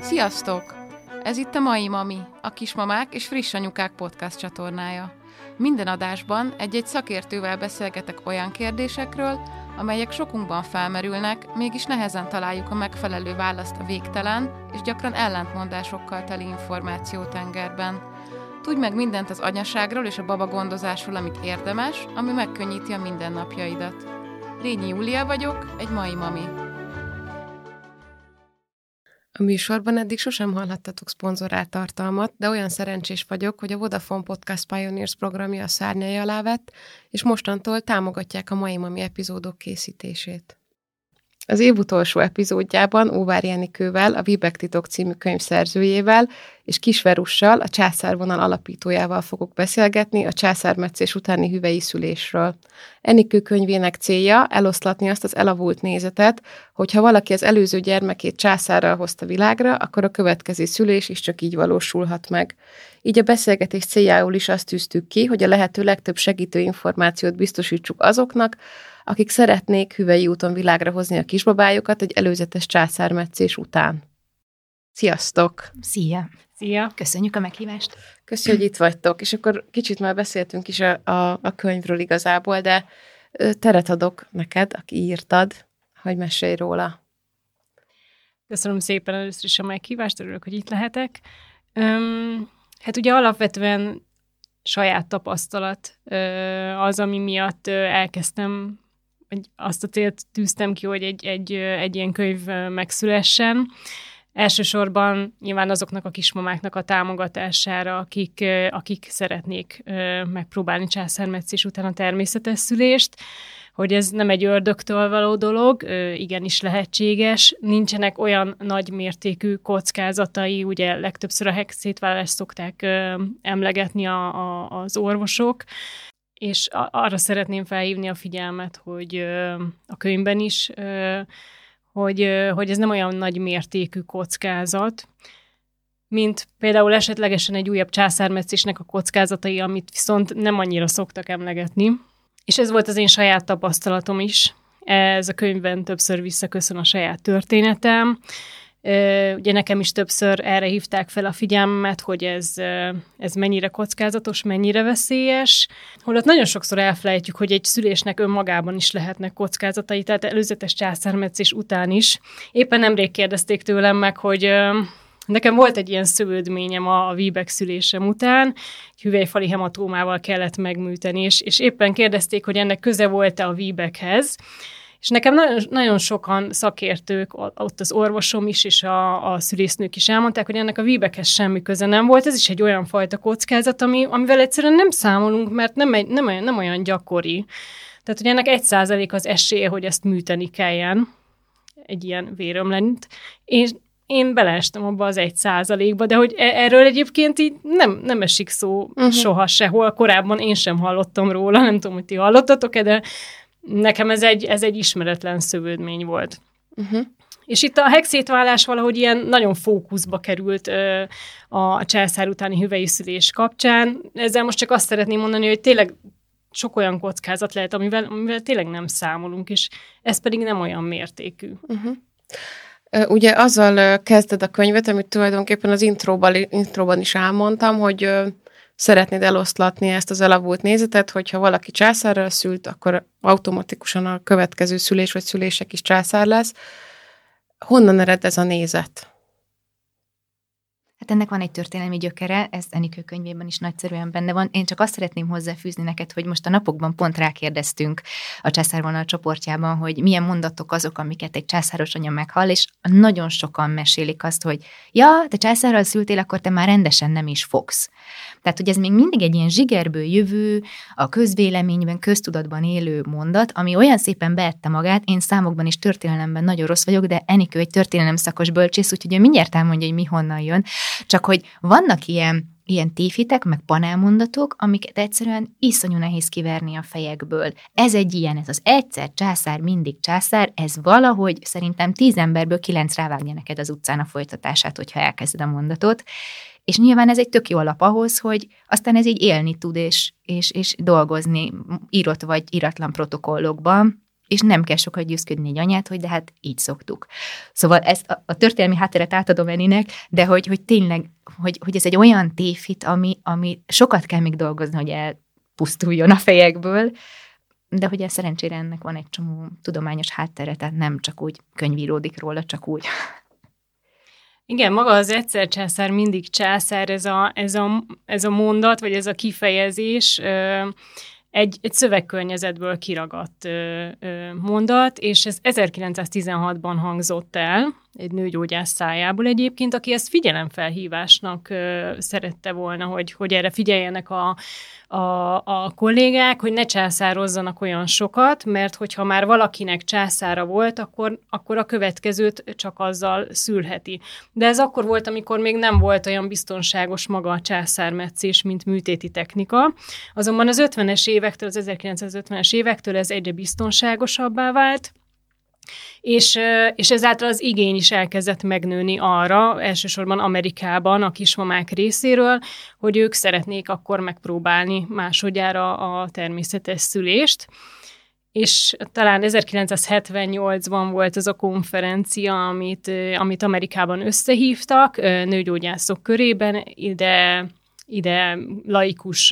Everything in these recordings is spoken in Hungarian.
Sziasztok! Ez itt a Mai Mami, a Kismamák és Friss Anyukák podcast csatornája. Minden adásban egy-egy szakértővel beszélgetek olyan kérdésekről, amelyek sokunkban felmerülnek, mégis nehezen találjuk a megfelelő választ a végtelen és gyakran ellentmondásokkal teli információtengerben. Tudj meg mindent az anyaságról és a baba gondozásról, amit érdemes, ami megkönnyíti a mindennapjaidat. Rényi Júlia vagyok, egy mai mami. A műsorban eddig sosem hallhattatok szponzorált tartalmat, de olyan szerencsés vagyok, hogy a Vodafone Podcast Pioneers programja a szárnyai alá vett, és mostantól támogatják a mai mami epizódok készítését. Az év utolsó epizódjában Óvár Jenikővel, a Vibek titok című könyv szerzőjével és Kisverussal, a császárvonal alapítójával fogok beszélgetni a császármetszés utáni hüvei szülésről. Enikő könyvének célja eloszlatni azt az elavult nézetet, hogy ha valaki az előző gyermekét császárral hozta világra, akkor a következő szülés is csak így valósulhat meg. Így a beszélgetés céljául is azt tűztük ki, hogy a lehető legtöbb segítő információt biztosítsuk azoknak, akik szeretnék hüvei úton világra hozni a kisbabájukat egy előzetes császármetszés után. Sziasztok! Szia! Szia! Köszönjük a meghívást! Köszönjük, hogy itt vagytok, és akkor kicsit már beszéltünk is a, a, a könyvről igazából, de teret adok neked, aki írtad, hogy mesélj róla. Köszönöm szépen először is a meghívást, örülök, hogy itt lehetek. Um, hát ugye alapvetően saját tapasztalat az, ami miatt elkezdtem azt a célt tűztem ki, hogy egy, egy, egy ilyen könyv megszülessen. Elsősorban nyilván azoknak a kismamáknak a támogatására, akik, akik szeretnék megpróbálni császármetszés után a természetes szülést, hogy ez nem egy ördögtől való dolog, igenis lehetséges, nincsenek olyan nagy mértékű kockázatai, ugye legtöbbször a szétválást szokták emlegetni a, a, az orvosok, és arra szeretném felhívni a figyelmet, hogy a könyvben is, hogy, hogy ez nem olyan nagy mértékű kockázat, mint például esetlegesen egy újabb császármetszésnek a kockázatai, amit viszont nem annyira szoktak emlegetni. És ez volt az én saját tapasztalatom is. Ez a könyvben többször visszaköszön a saját történetem, Ugye nekem is többször erre hívták fel a figyelmet, hogy ez, ez mennyire kockázatos, mennyire veszélyes. Holott nagyon sokszor elfelejtjük, hogy egy szülésnek önmagában is lehetnek kockázatai, tehát előzetes császármetszés után is. Éppen nemrég kérdezték tőlem meg, hogy Nekem volt egy ilyen szövődményem a, a Víbek szülésem után, egy hüvelyfali hematómával kellett megműteni, és, és éppen kérdezték, hogy ennek köze volt-e a Víbekhez, és nekem nagyon, nagyon sokan szakértők, ott az orvosom is, és a, a szülésznők is elmondták, hogy ennek a víbekhez semmi köze nem volt. Ez is egy olyan fajta kockázat, ami, amivel egyszerűen nem számolunk, mert nem, egy, nem, olyan, nem olyan gyakori. Tehát, hogy ennek egy százalék az esélye, hogy ezt műteni kelljen, egy ilyen vérömlent. És én beleestem abba az egy százalékba, de hogy e- erről egyébként így nem, nem esik szó uh-huh. soha sehol. Korábban én sem hallottam róla, nem tudom, hogy ti hallottatok-e, de nekem ez egy, ez egy ismeretlen szövődmény volt. Uh-huh. És itt a hexétválás valahogy ilyen nagyon fókuszba került ö, a császár utáni hüvei szülés kapcsán. Ezzel most csak azt szeretném mondani, hogy tényleg sok olyan kockázat lehet, amivel, amivel tényleg nem számolunk, és ez pedig nem olyan mértékű. Uh-huh. Ugye azzal kezded a könyvet, amit tulajdonképpen az intróban, intróban is elmondtam, hogy szeretnéd eloszlatni ezt az elavult nézetet, hogyha valaki császárral szült, akkor automatikusan a következő szülés vagy szülések is császár lesz. Honnan ered ez a nézet? Hát ennek van egy történelmi gyökere, ez Enikő könyvében is nagyszerűen benne van. Én csak azt szeretném hozzáfűzni neked, hogy most a napokban pont rákérdeztünk a császárvonal csoportjában, hogy milyen mondatok azok, amiket egy császáros anya meghall, és nagyon sokan mesélik azt, hogy ja, te császárral szültél, akkor te már rendesen nem is fogsz. Tehát, hogy ez még mindig egy ilyen zsigerből jövő, a közvéleményben, köztudatban élő mondat, ami olyan szépen beette magát, én számokban és történelemben nagyon rossz vagyok, de Enikő egy történelem szakos bölcsész, úgyhogy ő mindjárt elmondja, hogy mi honnan jön. Csak hogy vannak ilyen ilyen tévhitek, meg panelmondatok, amiket egyszerűen iszonyú nehéz kiverni a fejekből. Ez egy ilyen, ez az egyszer császár, mindig császár, ez valahogy szerintem tíz emberből kilenc rávágja neked az utcán a folytatását, hogyha elkezded a mondatot. És nyilván ez egy tök jó alap ahhoz, hogy aztán ez így élni tud, és, és, és dolgozni írott vagy iratlan protokollokban, és nem kell sokat győzködni egy anyát, hogy de hát így szoktuk. Szóval ezt a, a történelmi hátteret átadom Eninek, de hogy, hogy tényleg, hogy, hogy ez egy olyan tévhit, ami, ami sokat kell még dolgozni, hogy elpusztuljon a fejekből, de hogy ez szerencsére ennek van egy csomó tudományos háttere, tehát nem csak úgy könyvíródik róla, csak úgy. Igen, maga az egyszer császár mindig császár, ez a, ez a, ez a mondat, vagy ez a kifejezés, egy, egy szövegkörnyezetből kiragadt ö, ö, mondat, és ez 1916-ban hangzott el, egy nőgyógyász szájából egyébként, aki ezt figyelemfelhívásnak ö, szerette volna, hogy, hogy erre figyeljenek a, a, a kollégák, hogy ne császározzanak olyan sokat, mert hogyha már valakinek császára volt, akkor, akkor a következőt csak azzal szülheti. De ez akkor volt, amikor még nem volt olyan biztonságos maga a császármetszés, mint műtéti technika. Azonban az 50-es évektől, az 1950-es évektől ez egyre biztonságosabbá vált, és, és ezáltal az igény is elkezdett megnőni arra, elsősorban Amerikában a kismamák részéről, hogy ők szeretnék akkor megpróbálni másodjára a természetes szülést. És talán 1978-ban volt ez a konferencia, amit, amit Amerikában összehívtak nőgyógyászok körében, ide ide laikus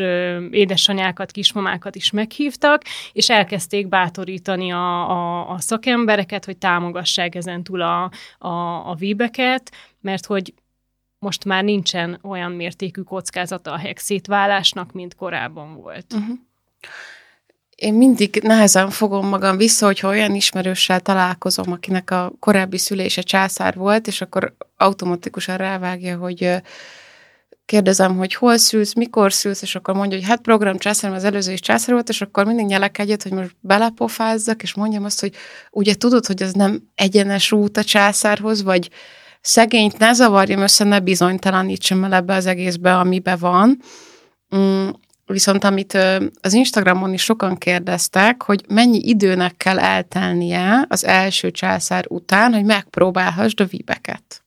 édesanyákat, kismamákat is meghívtak, és elkezdték bátorítani a, a, a szakembereket, hogy támogassák ezen túl a, a, a víbeket, mert hogy most már nincsen olyan mértékű kockázata a hexétválásnak, mint korábban volt. Uh-huh. Én mindig nehezen fogom magam vissza, hogyha olyan ismerőssel találkozom, akinek a korábbi szülése császár volt, és akkor automatikusan rávágja, hogy kérdezem, hogy hol szülsz, mikor szülsz, és akkor mondja, hogy hát program császár, az előző is császár volt, és akkor mindig nyelek egyet, hogy most belepofázzak, és mondjam azt, hogy ugye tudod, hogy ez nem egyenes út a császárhoz, vagy szegényt ne zavarjam össze, ne bizonytalanítsam el ebbe az egészbe, amibe van. Mm, viszont amit az Instagramon is sokan kérdeztek, hogy mennyi időnek kell eltelnie az első császár után, hogy megpróbálhassd a vibeket.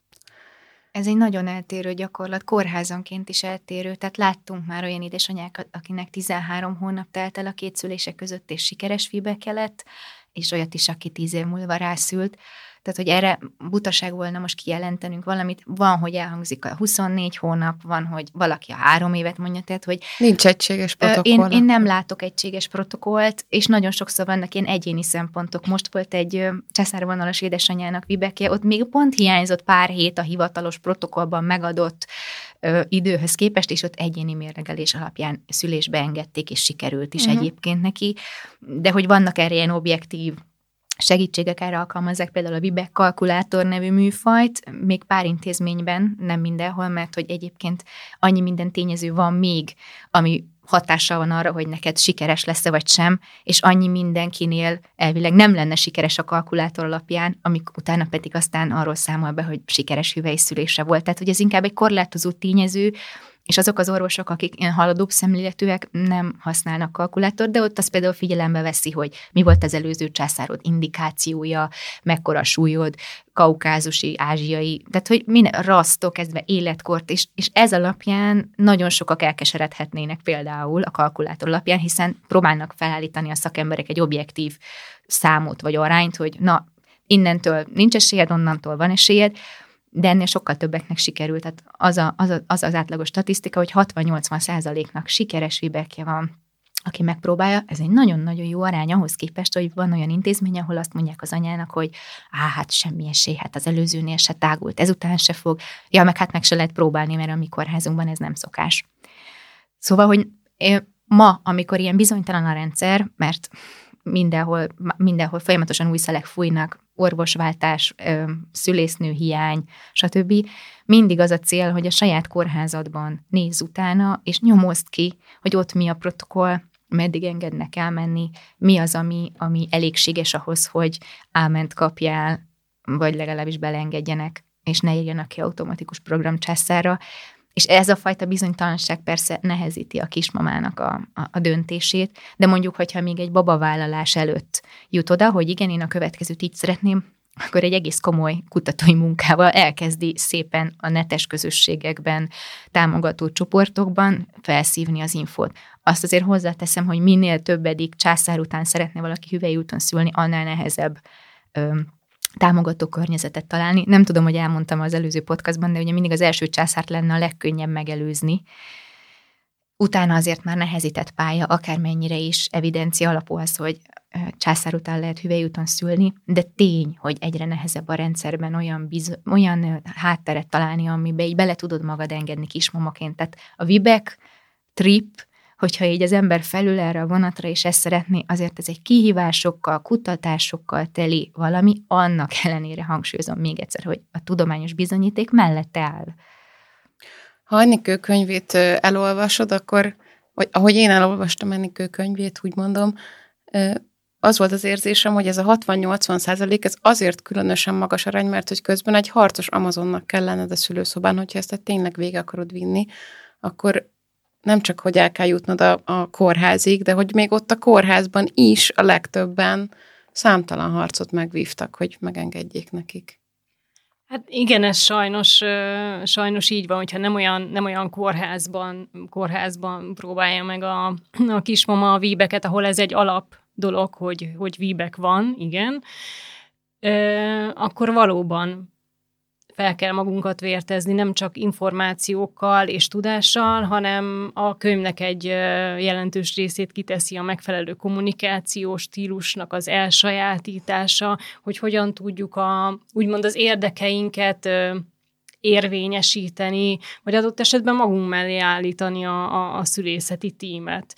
Ez egy nagyon eltérő gyakorlat, kórházonként is eltérő, tehát láttunk már olyan édesanyákat, akinek 13 hónap telt el a két szülések között, és sikeres fibeke lett, és olyat is, aki 10 év múlva rászült. Tehát, hogy erre butaság volna most kijelentenünk valamit, van, hogy elhangzik a 24 hónap, van, hogy valaki a három évet mondja, tehát, hogy... Nincs egységes protokoll. Én, én nem látok egységes protokollt, és nagyon sokszor vannak ilyen egyéni szempontok. Most volt egy császárvonalas édesanyának Vibeke, ott még pont hiányzott pár hét a hivatalos protokollban megadott ö, időhöz képest, és ott egyéni mérlegelés alapján szülésbe engedték, és sikerült is uh-huh. egyébként neki. De hogy vannak erre ilyen objektív segítségek erre alkalmazzák például a Vibek kalkulátor nevű műfajt, még pár intézményben, nem mindenhol, mert hogy egyébként annyi minden tényező van még, ami hatással van arra, hogy neked sikeres lesz-e vagy sem, és annyi mindenkinél elvileg nem lenne sikeres a kalkulátor alapján, amik utána pedig aztán arról számol be, hogy sikeres hüvelyszülése volt. Tehát, hogy ez inkább egy korlátozó tényező, és azok az orvosok, akik ilyen haladóbb szemléletűek, nem használnak kalkulátort, de ott az például figyelembe veszi, hogy mi volt az előző császárod indikációja, mekkora súlyod, kaukázusi, ázsiai, tehát hogy minden rasztól kezdve életkort, és, és ez alapján nagyon sokak elkeseredhetnének például a kalkulátor alapján, hiszen próbálnak felállítani a szakemberek egy objektív számot vagy arányt, hogy na, innentől nincs esélyed, onnantól van esélyed, de ennél sokkal többeknek sikerült. Tehát az, a, az, a, az az átlagos statisztika, hogy 60-80 százaléknak sikeres feedbackje van aki megpróbálja, ez egy nagyon-nagyon jó arány ahhoz képest, hogy van olyan intézmény, ahol azt mondják az anyának, hogy á, hát semmi esély, hát az előzőnél se tágult, ezután se fog, ja, meg hát meg se lehet próbálni, mert a mi kórházunkban ez nem szokás. Szóval, hogy ma, amikor ilyen bizonytalan a rendszer, mert mindenhol, mindenhol folyamatosan új szelek fújnak, orvosváltás, szülésznő hiány, stb. Mindig az a cél, hogy a saját kórházadban nézz utána, és nyomozd ki, hogy ott mi a protokoll, meddig engednek elmenni, mi az, ami, ami elégséges ahhoz, hogy áment kapjál, vagy legalábbis belengedjenek, és ne írjanak ki automatikus programcsászára. És ez a fajta bizonytalanság persze nehezíti a kismamának a, a, a döntését, de mondjuk, hogyha még egy babavállalás előtt jut oda, hogy igen, én a következőt így szeretném, akkor egy egész komoly kutatói munkával elkezdi szépen a netes közösségekben, támogató csoportokban felszívni az infót. Azt azért hozzáteszem, hogy minél többedik császár után szeretne valaki hüvely úton szülni, annál nehezebb ö, támogató környezetet találni. Nem tudom, hogy elmondtam az előző podcastban, de ugye mindig az első császárt lenne a legkönnyebb megelőzni. Utána azért már nehezített pálya, akármennyire is evidencia alapú az, hogy császár után lehet hüvelyúton szülni, de tény, hogy egyre nehezebb a rendszerben olyan, biz- olyan hátteret találni, amiben így bele tudod magad engedni kismamaként. Tehát a Vibek trip, hogyha így az ember felül erre a vonatra, és ezt szeretné, azért ez egy kihívásokkal, kutatásokkal teli valami, annak ellenére hangsúlyozom még egyszer, hogy a tudományos bizonyíték mellette áll. Ha Annikő könyvét elolvasod, akkor, vagy ahogy én elolvastam Annikő könyvét, úgy mondom, az volt az érzésem, hogy ez a 60-80 százalék, ez azért különösen magas arány, mert hogy közben egy harcos Amazonnak kell lenned a szülőszobán, hogyha ezt tényleg végig akarod vinni, akkor nem csak, hogy el kell jutnod a, a kórházig, de hogy még ott a kórházban is a legtöbben számtalan harcot megvívtak, hogy megengedjék nekik. Hát igen, ez sajnos, sajnos így van, hogyha nem olyan, nem olyan kórházban, kórházban próbálja meg a, a kismama a víbeket, ahol ez egy alap dolog, hogy, hogy víbek van, igen, akkor valóban fel kell magunkat vértezni, nem csak információkkal és tudással, hanem a könyvnek egy jelentős részét kiteszi a megfelelő kommunikációs stílusnak az elsajátítása, hogy hogyan tudjuk a, úgymond az érdekeinket érvényesíteni, vagy adott esetben magunk mellé állítani a, a, a szülészeti tímet.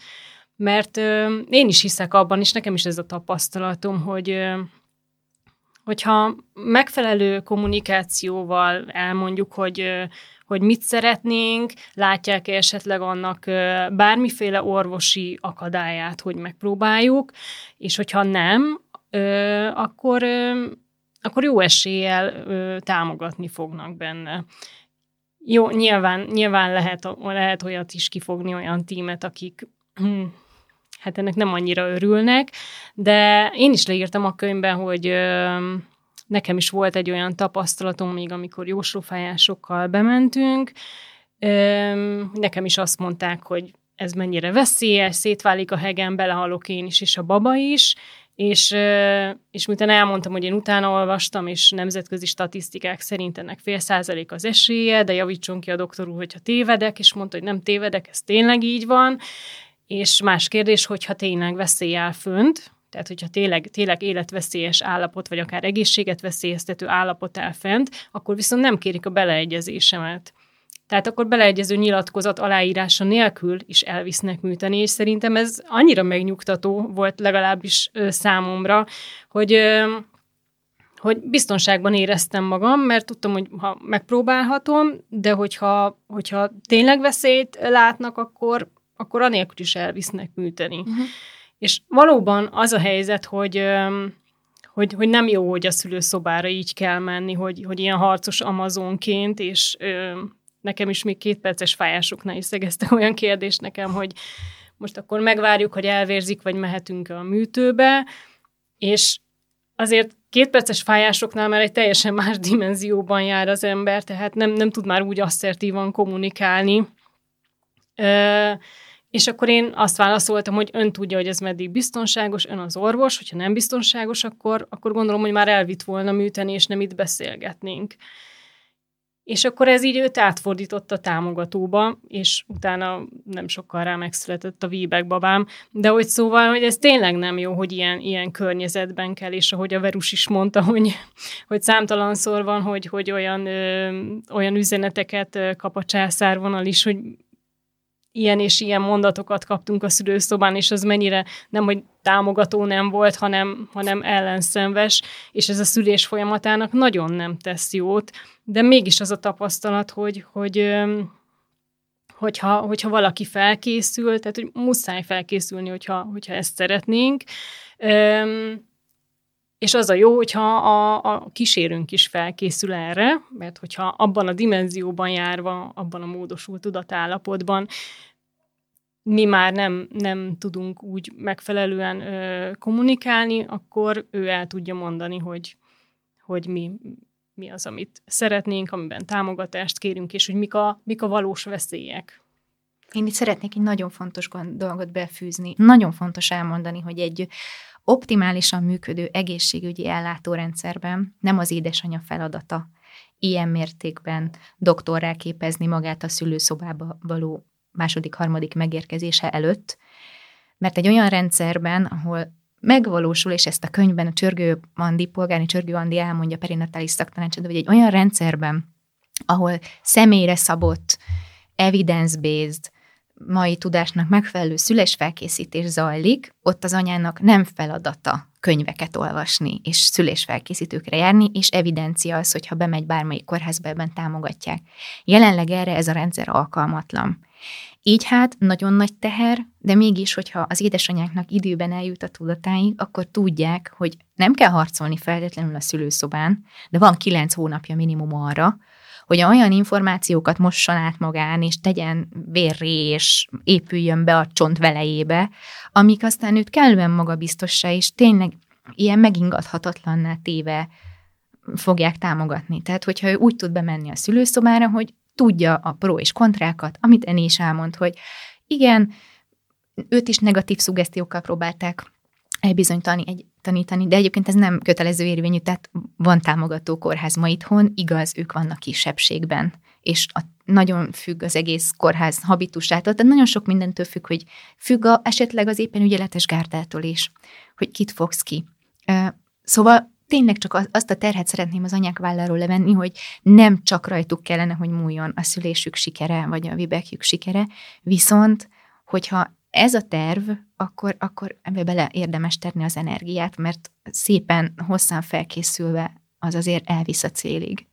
Mert ö, én is hiszek abban, és nekem is ez a tapasztalatom, hogy ö, hogyha megfelelő kommunikációval elmondjuk, hogy, hogy mit szeretnénk, látják-e esetleg annak bármiféle orvosi akadályát, hogy megpróbáljuk, és hogyha nem, akkor, akkor jó eséllyel támogatni fognak benne. Jó, nyilván, nyilván lehet, lehet olyat is kifogni, olyan tímet, akik hm, hát ennek nem annyira örülnek, de én is leírtam a könyvben, hogy nekem is volt egy olyan tapasztalatom még, amikor jóslófájásokkal bementünk, nekem is azt mondták, hogy ez mennyire veszélyes, szétválik a hegen, belehalok én is, és a baba is, és, és miután elmondtam, hogy én utána olvastam, és nemzetközi statisztikák szerint ennek fél százalék az esélye, de javítson ki a doktor úr, hogyha tévedek, és mondta, hogy nem tévedek, ez tényleg így van, és más kérdés, hogyha tényleg veszély áll fönt, tehát hogyha tényleg, tényleg életveszélyes állapot, vagy akár egészséget veszélyeztető állapot áll fent, akkor viszont nem kérik a beleegyezésemet. Tehát akkor beleegyező nyilatkozat aláírása nélkül is elvisznek műteni, és szerintem ez annyira megnyugtató volt legalábbis számomra, hogy hogy biztonságban éreztem magam, mert tudtam, hogy ha megpróbálhatom, de hogyha, hogyha tényleg veszélyt látnak, akkor, akkor anélkül is elvisznek műteni. Uh-huh. És valóban az a helyzet, hogy, hogy, hogy nem jó, hogy a szülőszobára így kell menni, hogy, hogy ilyen harcos amazonként, és nekem is még két perces fájásoknál is szegezte olyan kérdés nekem, hogy most akkor megvárjuk, hogy elvérzik, vagy mehetünk a műtőbe, és azért két perces fájásoknál már egy teljesen más dimenzióban jár az ember, tehát nem, nem tud már úgy asszertívan kommunikálni. És akkor én azt válaszoltam, hogy ön tudja, hogy ez meddig biztonságos, ön az orvos, hogyha nem biztonságos, akkor, akkor gondolom, hogy már elvitt volna műteni, és nem itt beszélgetnénk. És akkor ez így őt átfordította támogatóba, és utána nem sokkal rá megszületett a Víbek babám. De hogy szóval, hogy ez tényleg nem jó, hogy ilyen, ilyen környezetben kell, és ahogy a Verus is mondta, hogy, hogy számtalanszor van, hogy, hogy olyan, ö, olyan üzeneteket kap a császárvonal is, hogy ilyen és ilyen mondatokat kaptunk a szülőszobán, és az mennyire nem, hogy támogató nem volt, hanem, hanem ellenszenves, és ez a szülés folyamatának nagyon nem tesz jót, de mégis az a tapasztalat, hogy, hogy hogyha, hogyha valaki felkészül, tehát hogy muszáj felkészülni, hogyha, hogyha ezt szeretnénk, és az a jó, hogyha a, a kísérünk is felkészül erre, mert hogyha abban a dimenzióban járva, abban a módosult tudatállapotban mi már nem, nem tudunk úgy megfelelően ö, kommunikálni, akkor ő el tudja mondani, hogy, hogy mi, mi az, amit szeretnénk, amiben támogatást kérünk, és hogy mik a, mik a valós veszélyek. Én itt szeretnék egy nagyon fontos dolgot befűzni. Nagyon fontos elmondani, hogy egy optimálisan működő egészségügyi ellátórendszerben nem az édesanyja feladata. Ilyen mértékben doktorrá képezni magát a szülőszobába való második, harmadik megérkezése előtt, mert egy olyan rendszerben, ahol megvalósul, és ezt a könyvben a Csörgő Andi, polgári Csörgő Andi elmondja perinatális szaktanácsadó, hogy egy olyan rendszerben, ahol személyre szabott, evidence-based, mai tudásnak megfelelő szülésfelkészítés zajlik, ott az anyának nem feladata könyveket olvasni, és szülésfelkészítőkre járni, és evidencia az, hogyha bemegy bármelyik kórházba, ebben támogatják. Jelenleg erre ez a rendszer alkalmatlan. Így hát nagyon nagy teher, de mégis, hogyha az édesanyáknak időben eljut a tudatáig, akkor tudják, hogy nem kell harcolni feltétlenül a szülőszobán, de van kilenc hónapja minimum arra, hogy olyan információkat mosson át magán, és tegyen vérré, és épüljön be a csont velejébe, amik aztán őt kellően magabiztossá, és tényleg ilyen megingathatatlanná téve fogják támogatni. Tehát, hogyha ő úgy tud bemenni a szülőszobára, hogy tudja a pro és kontrákat, amit Eni is elmond, hogy igen, őt is negatív szugesztiókkal próbálták elbizonyítani, egy, tanítani, de egyébként ez nem kötelező érvényű, tehát van támogató kórház ma itthon, igaz, ők vannak kisebbségben, és a, nagyon függ az egész kórház habitusától, tehát nagyon sok mindentől függ, hogy függ a, esetleg az éppen ügyeletes gárdától is, hogy kit fogsz ki. Szóval tényleg csak azt a terhet szeretném az anyák válláról levenni, hogy nem csak rajtuk kellene, hogy múljon a szülésük sikere, vagy a vibekjük sikere, viszont hogyha ez a terv, akkor, akkor ebbe bele érdemes tenni az energiát, mert szépen, hosszan felkészülve az azért elvisz a célig.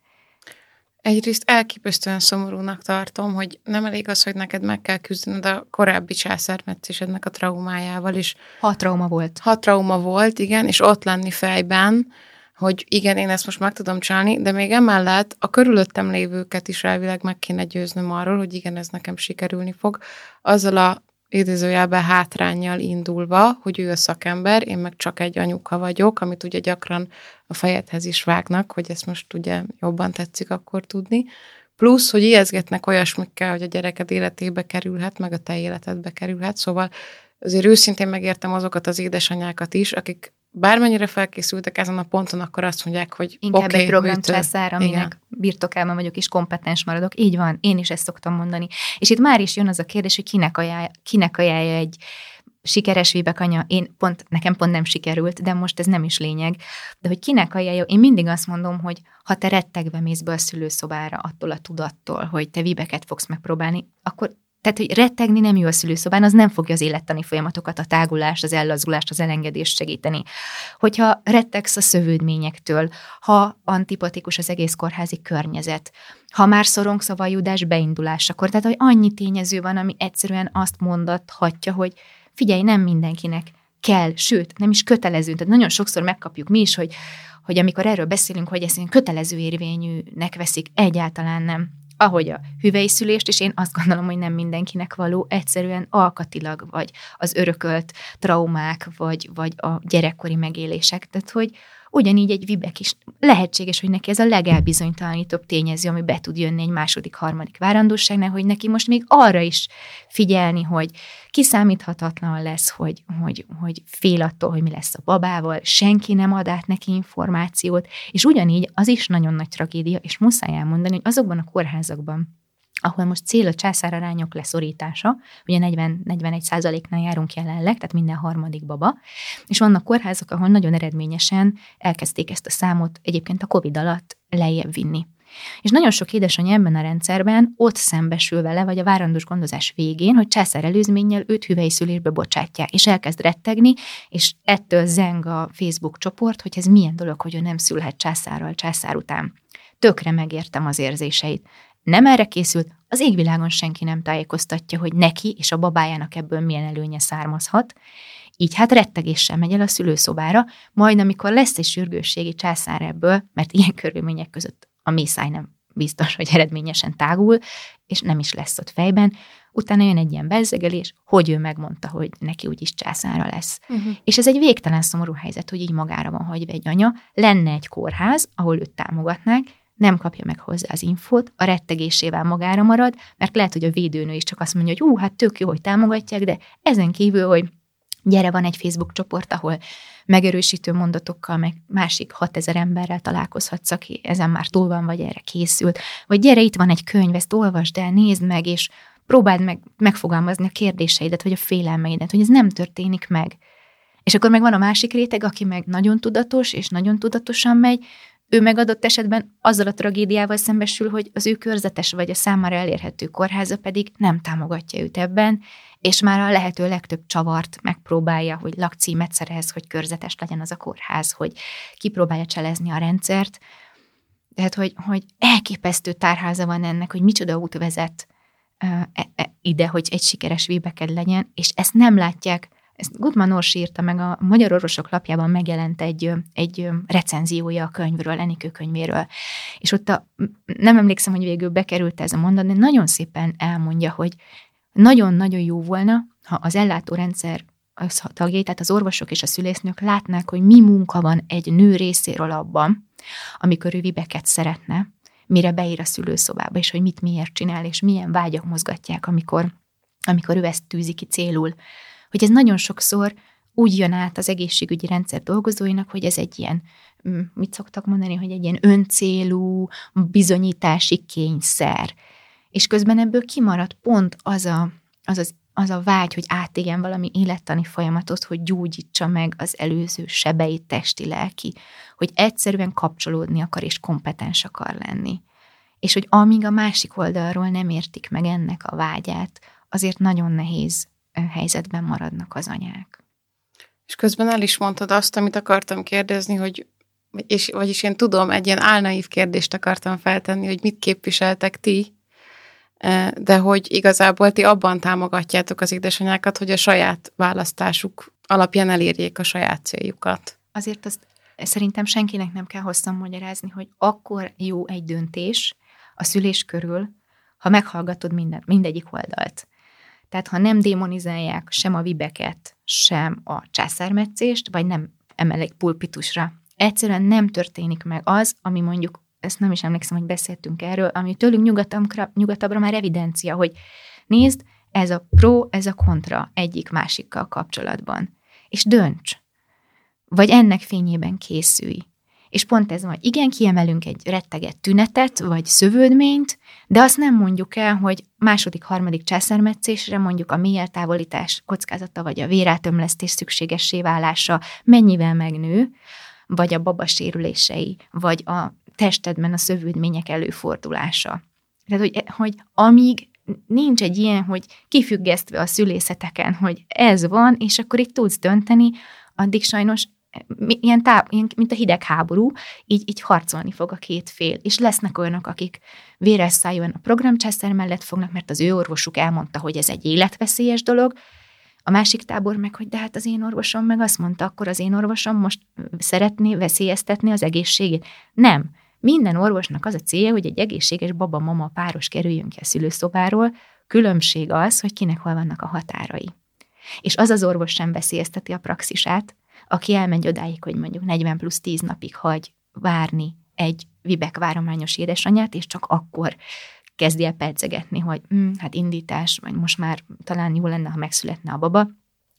Egyrészt elképesztően szomorúnak tartom, hogy nem elég az, hogy neked meg kell küzdened a korábbi császármetszésednek a traumájával is. Hat trauma volt. Hat trauma volt, igen, és ott lenni fejben, hogy igen, én ezt most meg tudom csinálni, de még emellett a körülöttem lévőket is elvileg meg kéne győznöm arról, hogy igen, ez nekem sikerülni fog, azzal a idézőjelben hátrányjal indulva, hogy ő a szakember, én meg csak egy anyuka vagyok, amit ugye gyakran a fejedhez is vágnak, hogy ezt most ugye jobban tetszik akkor tudni. Plusz, hogy ijeszgetnek olyasmikkel, hogy a gyereked életébe kerülhet, meg a te életedbe kerülhet, szóval azért őszintén megértem azokat az édesanyákat is, akik bármennyire felkészültek ezen a ponton, akkor azt mondják, hogy Inkább okay, egy programcsászár, aminek igen. birtokában vagyok, és kompetens maradok. Így van, én is ezt szoktam mondani. És itt már is jön az a kérdés, hogy kinek ajánlja, kinek ajánlja egy sikeres anya, én pont, nekem pont nem sikerült, de most ez nem is lényeg, de hogy kinek ajánlja, én mindig azt mondom, hogy ha te rettegve mész be a szülőszobára attól a tudattól, hogy te vibeket fogsz megpróbálni, akkor tehát, hogy rettegni nem jó a szülőszobán, az nem fogja az élettani folyamatokat, a tágulást, az ellazulást, az elengedést segíteni. Hogyha rettegsz a szövődményektől, ha antipatikus az egész kórházi környezet, ha már szorongsz a vajudás beindulásakor, tehát, hogy annyi tényező van, ami egyszerűen azt mondathatja, hogy figyelj, nem mindenkinek kell, sőt, nem is kötelező. Tehát nagyon sokszor megkapjuk mi is, hogy, hogy amikor erről beszélünk, hogy ezt kötelező érvényűnek veszik, egyáltalán nem ahogy a hüvelyszülést, és én azt gondolom, hogy nem mindenkinek való, egyszerűen alkatilag, vagy az örökölt traumák, vagy, vagy a gyerekkori megélések. Tehát, hogy ugyanígy egy vibek is. Lehetséges, hogy neki ez a legelbizonytalanítóbb tényező, ami be tud jönni egy második, harmadik várandóságnál, hogy neki most még arra is figyelni, hogy kiszámíthatatlan lesz, hogy, hogy, hogy fél attól, hogy mi lesz a babával, senki nem ad át neki információt, és ugyanígy az is nagyon nagy tragédia, és muszáj elmondani, hogy azokban a kórházakban, ahol most cél a császárarányok leszorítása, ugye 40-41 százaléknál járunk jelenleg, tehát minden harmadik baba, és vannak kórházak, ahol nagyon eredményesen elkezdték ezt a számot egyébként a COVID alatt lejjebb vinni. És nagyon sok édesanyja ebben a rendszerben ott szembesül vele, vagy a várandós gondozás végén, hogy császár előzménnyel őt hüvelyszülésbe bocsátják, és elkezd rettegni, és ettől zeng a Facebook csoport, hogy ez milyen dolog, hogy ő nem szülhet császárral császár után. Tökre megértem az érzéseit nem erre készült, az égvilágon senki nem tájékoztatja, hogy neki és a babájának ebből milyen előnye származhat, így hát rettegéssel megy el a szülőszobára, majd amikor lesz egy sürgősségi császár ebből, mert ilyen körülmények között a mészáj nem biztos, hogy eredményesen tágul, és nem is lesz ott fejben. Utána jön egy ilyen bezzegelés, hogy ő megmondta, hogy neki úgyis császára lesz. Uh-huh. És ez egy végtelen szomorú helyzet, hogy így magára van hagyva egy anya. Lenne egy kórház, ahol őt támogatnák, nem kapja meg hozzá az infót, a rettegésével magára marad, mert lehet, hogy a védőnő is csak azt mondja, hogy ú, hát tök jó, hogy támogatják, de ezen kívül, hogy gyere, van egy Facebook csoport, ahol megerősítő mondatokkal, meg másik 6000 emberrel találkozhatsz, aki ezen már túl van, vagy erre készült, vagy gyere, itt van egy könyv, ezt olvasd el, nézd meg, és próbáld meg megfogalmazni a kérdéseidet, vagy a félelmeidet, hogy ez nem történik meg. És akkor meg van a másik réteg, aki meg nagyon tudatos, és nagyon tudatosan megy, ő meg adott esetben azzal a tragédiával szembesül, hogy az ő körzetes vagy a számára elérhető kórháza pedig nem támogatja őt ebben, és már a lehető legtöbb csavart megpróbálja, hogy lakcímet szerez, hogy körzetes legyen az a kórház, hogy kipróbálja cselezni a rendszert. Tehát, hogy, hogy elképesztő tárháza van ennek, hogy micsoda út vezet uh, ide, hogy egy sikeres vébeked legyen, és ezt nem látják ezt Gutmann Orsi írta meg, a Magyar Orvosok lapjában megjelent egy, egy recenziója a könyvről, Enikő könyvéről. És ott a, nem emlékszem, hogy végül bekerült ez a mondat, de nagyon szépen elmondja, hogy nagyon-nagyon jó volna, ha az ellátórendszer tagjai, tehát az orvosok és a szülésznők látnák, hogy mi munka van egy nő részéről abban, amikor ő vibeket szeretne, mire beír a szülőszobába, és hogy mit miért csinál, és milyen vágyak mozgatják, amikor, amikor ő ezt tűzi ki célul hogy ez nagyon sokszor úgy jön át az egészségügyi rendszer dolgozóinak, hogy ez egy ilyen, mm, mit szoktak mondani, hogy egy ilyen öncélú bizonyítási kényszer. És közben ebből kimarad pont az a, az, az, az a vágy, hogy átégjen valami élettani folyamatot, hogy gyógyítsa meg az előző sebeit testi-lelki, hogy egyszerűen kapcsolódni akar és kompetens akar lenni. És hogy amíg a másik oldalról nem értik meg ennek a vágyát, azért nagyon nehéz helyzetben maradnak az anyák. És közben el is mondtad azt, amit akartam kérdezni, hogy és, vagyis én tudom, egy ilyen álnaív kérdést akartam feltenni, hogy mit képviseltek ti, de hogy igazából ti abban támogatjátok az édesanyákat, hogy a saját választásuk alapján elérjék a saját céljukat. Azért azt szerintem senkinek nem kell hosszan magyarázni, hogy akkor jó egy döntés a szülés körül, ha meghallgatod minden, mindegyik oldalt. Tehát ha nem démonizálják sem a vibeket, sem a császármetszést, vagy nem emelik pulpitusra, egyszerűen nem történik meg az, ami mondjuk, ezt nem is emlékszem, hogy beszéltünk erről, ami tőlünk nyugatabbra, már evidencia, hogy nézd, ez a pro, ez a kontra egyik másikkal kapcsolatban. És dönts. Vagy ennek fényében készülj. És pont ez van, igen, kiemelünk egy retteget tünetet, vagy szövődményt, de azt nem mondjuk el, hogy második, harmadik császármetszésre mondjuk a mély eltávolítás kockázata, vagy a vérátömlesztés szükségessé válása mennyivel megnő, vagy a baba sérülései, vagy a testedben a szövődmények előfordulása. Tehát, hogy, hogy amíg nincs egy ilyen, hogy kifüggesztve a szülészeteken, hogy ez van, és akkor itt tudsz dönteni, addig sajnos ilyen, tá, ilyen mint a hidegháború, így, így harcolni fog a két fél. És lesznek olyanok, akik véres szájúan a programcsászer mellett fognak, mert az ő orvosuk elmondta, hogy ez egy életveszélyes dolog, a másik tábor meg, hogy de hát az én orvosom meg azt mondta, akkor az én orvosom most szeretné veszélyeztetni az egészségét. Nem. Minden orvosnak az a célja, hogy egy egészséges baba-mama páros kerüljön ki a szülőszobáról, különbség az, hogy kinek hol vannak a határai. És az az orvos sem veszélyezteti a praxisát, aki elmegy odáig, hogy mondjuk 40 plusz 10 napig hagy várni egy vibek várományos édesanyát, és csak akkor kezdi el percegetni, hogy hm, hát indítás, vagy most már talán jó lenne, ha megszületne a baba,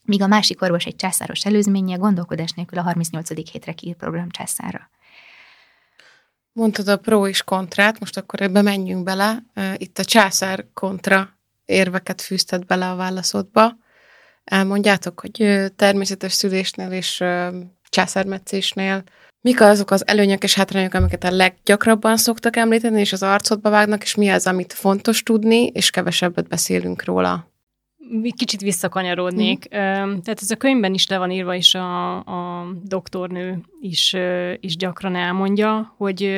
míg a másik orvos egy császáros előzménye gondolkodás nélkül a 38. hétre kiír program császára. Mondtad a pro és kontrát, most akkor ebbe menjünk bele. Itt a császár kontra érveket fűzted bele a válaszodba. Elmondjátok, hogy természetes szülésnél és császármetszésnél mik azok az előnyök és hátrányok, amiket a leggyakrabban szoktak említeni, és az arcodba vágnak, és mi az, amit fontos tudni, és kevesebbet beszélünk róla? Kicsit visszakanyarodnék. Mm. Tehát ez a könyvben is le van írva, és a, a doktornő is, is gyakran elmondja, hogy,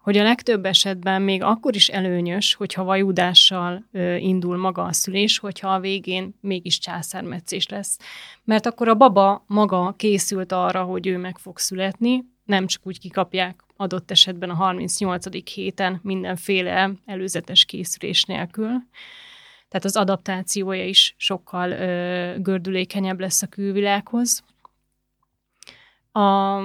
hogy a legtöbb esetben még akkor is előnyös, hogyha vajudással indul maga a szülés, hogyha a végén mégis császármetszés lesz. Mert akkor a baba maga készült arra, hogy ő meg fog születni, nem csak úgy kikapják adott esetben a 38. héten mindenféle előzetes készülés nélkül. Tehát az adaptációja is sokkal ö, gördülékenyebb lesz a külvilághoz. A,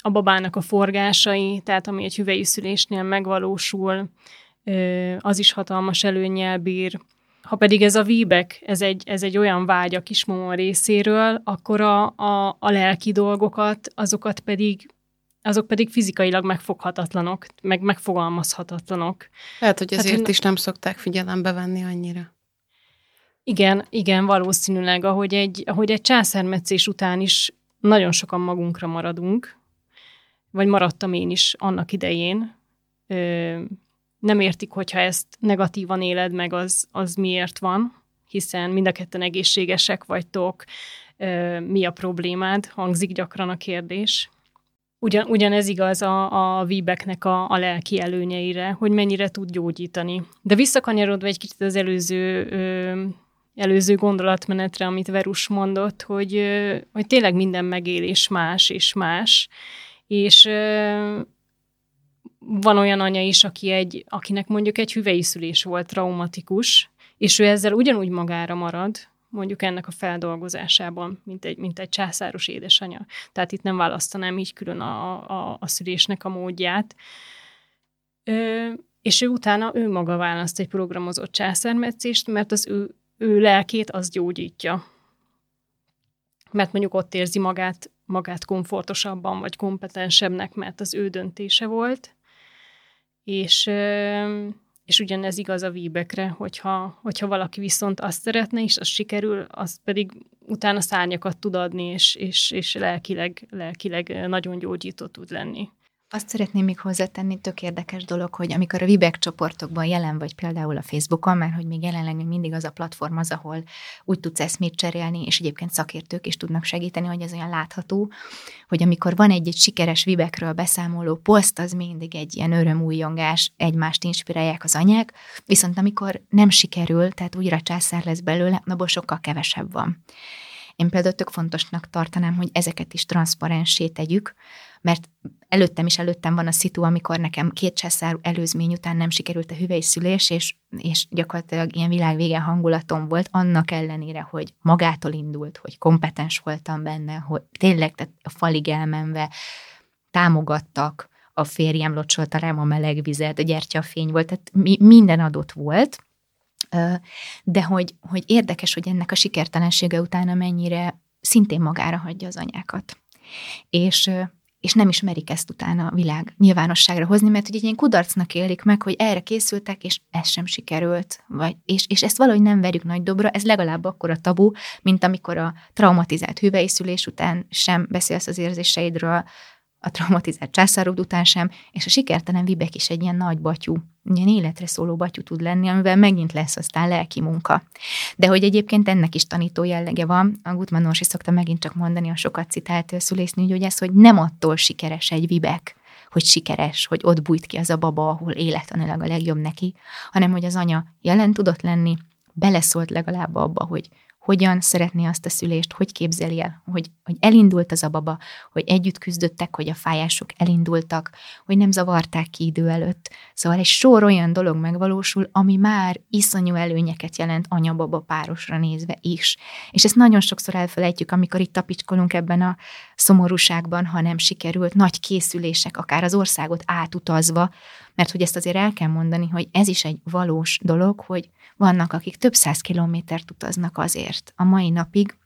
a babának a forgásai, tehát ami egy hüvei szülésnél megvalósul, ö, az is hatalmas előnyel bír. Ha pedig ez a víbek, ez egy, ez egy olyan vágy a kismama részéről, akkor a, a, a lelki dolgokat, azokat pedig azok pedig fizikailag megfoghatatlanok, meg megfogalmazhatatlanok. Lehet, hogy ezért hát, is nem szokták figyelembe venni annyira. Igen, igen, valószínűleg, ahogy egy, ahogy egy császármetszés után is nagyon sokan magunkra maradunk, vagy maradtam én is annak idején. Ö, nem értik, hogyha ezt negatívan éled meg, az, az miért van, hiszen mind a ketten egészségesek vagytok, ö, mi a problémád, hangzik gyakran a kérdés. Ugyan, ugyanez igaz a, a víbeknek a, a lelki előnyeire, hogy mennyire tud gyógyítani. De visszakanyarodva egy kicsit az előző ö, előző gondolatmenetre, amit Verus mondott, hogy, hogy tényleg minden megélés más és más, és van olyan anya is, aki egy, akinek mondjuk egy hüveiszülés volt traumatikus, és ő ezzel ugyanúgy magára marad, mondjuk ennek a feldolgozásában, mint egy, mint egy császáros édesanyja. Tehát itt nem választanám így külön a, a, a szülésnek a módját. Ö, és ő utána ő maga választ egy programozott császármetszést, mert az ő ő lelkét az gyógyítja. Mert mondjuk ott érzi magát, magát komfortosabban, vagy kompetensebbnek, mert az ő döntése volt. És, és ugyanez igaz a víbekre, hogyha, hogyha valaki viszont azt szeretne, és az sikerül, az pedig utána szárnyakat tud adni, és, és, és lelkileg, lelkileg nagyon gyógyító tud lenni. Azt szeretném még hozzátenni, tök érdekes dolog, hogy amikor a Vibek csoportokban jelen vagy például a Facebookon, mert hogy még jelenleg még mindig az a platform az, ahol úgy tudsz eszmét cserélni, és egyébként szakértők is tudnak segíteni, hogy ez olyan látható, hogy amikor van egy-egy sikeres Vibekről beszámoló poszt, az mindig egy ilyen örömújongás, egymást inspirálják az anyák, viszont amikor nem sikerül, tehát újra császár lesz belőle, abból sokkal kevesebb van. Én például tök fontosnak tartanám, hogy ezeket is transzparensé tegyük, mert előttem is előttem van a szitu, amikor nekem két császár előzmény után nem sikerült a hüvelyszülés, és, és gyakorlatilag ilyen világvége hangulatom volt, annak ellenére, hogy magától indult, hogy kompetens voltam benne, hogy tényleg tehát a falig elmenve támogattak, a férjem locsolta rám a meleg vizet, a gyertyafény volt, tehát mi, minden adott volt, de hogy, hogy érdekes, hogy ennek a sikertelensége utána mennyire szintén magára hagyja az anyákat. És és nem ismerik ezt utána a világ nyilvánosságra hozni, mert ugye egy ilyen kudarcnak élik meg, hogy erre készültek, és ez sem sikerült, vagy, és, és ezt valahogy nem verjük nagy dobra, ez legalább akkor a tabu, mint amikor a traumatizált hüvelyszülés után sem beszélsz az érzéseidről, a traumatizált császárod után sem, és a sikertelen vibek is egy ilyen nagy batyú, ilyen életre szóló batyú tud lenni, amivel megint lesz aztán lelki munka. De hogy egyébként ennek is tanító jellege van, a Gutmann Orsi szokta megint csak mondani a sokat citált ez, hogy nem attól sikeres egy vibek, hogy sikeres, hogy ott bújt ki az a baba, ahol életanilag a legjobb neki, hanem hogy az anya jelen tudott lenni, beleszólt legalább abba, hogy hogyan szeretné azt a szülést, hogy képzeli el, hogy, hogy elindult az a baba, hogy együtt küzdöttek, hogy a fájások elindultak, hogy nem zavarták ki idő előtt. Szóval egy sor olyan dolog megvalósul, ami már iszonyú előnyeket jelent anya-baba párosra nézve is. És ezt nagyon sokszor elfelejtjük, amikor itt tapicskolunk ebben a szomorúságban, ha nem sikerült, nagy készülések, akár az országot átutazva, mert hogy ezt azért el kell mondani, hogy ez is egy valós dolog, hogy vannak, akik több száz kilométert utaznak azért a mai napig,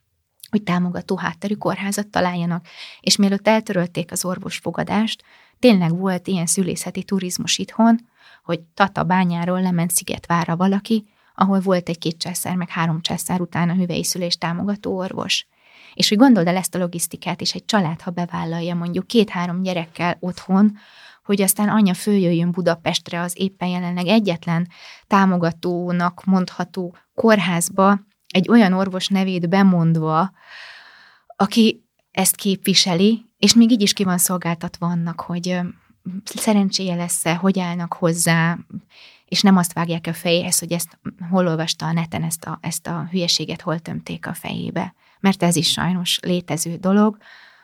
hogy támogató hátterű kórházat találjanak, és mielőtt eltörölték az orvosfogadást, tényleg volt ilyen szülészeti turizmus itthon, hogy Tata bányáról lement Szigetvára valaki, ahol volt egy két császár, meg három császár után a hüvei szülés támogató orvos. És hogy gondold el ezt a logisztikát, és egy család, ha bevállalja mondjuk két-három gyerekkel otthon, hogy aztán anya följöjjön Budapestre az éppen jelenleg egyetlen támogatónak mondható kórházba, egy olyan orvos nevét bemondva, aki ezt képviseli, és még így is ki van szolgáltatva annak, hogy szerencséje lesz-e, hogy állnak hozzá, és nem azt vágják a fejéhez, hogy ezt hol olvasta a neten ezt a, ezt a hülyeséget, hol tömték a fejébe. Mert ez is sajnos létező dolog,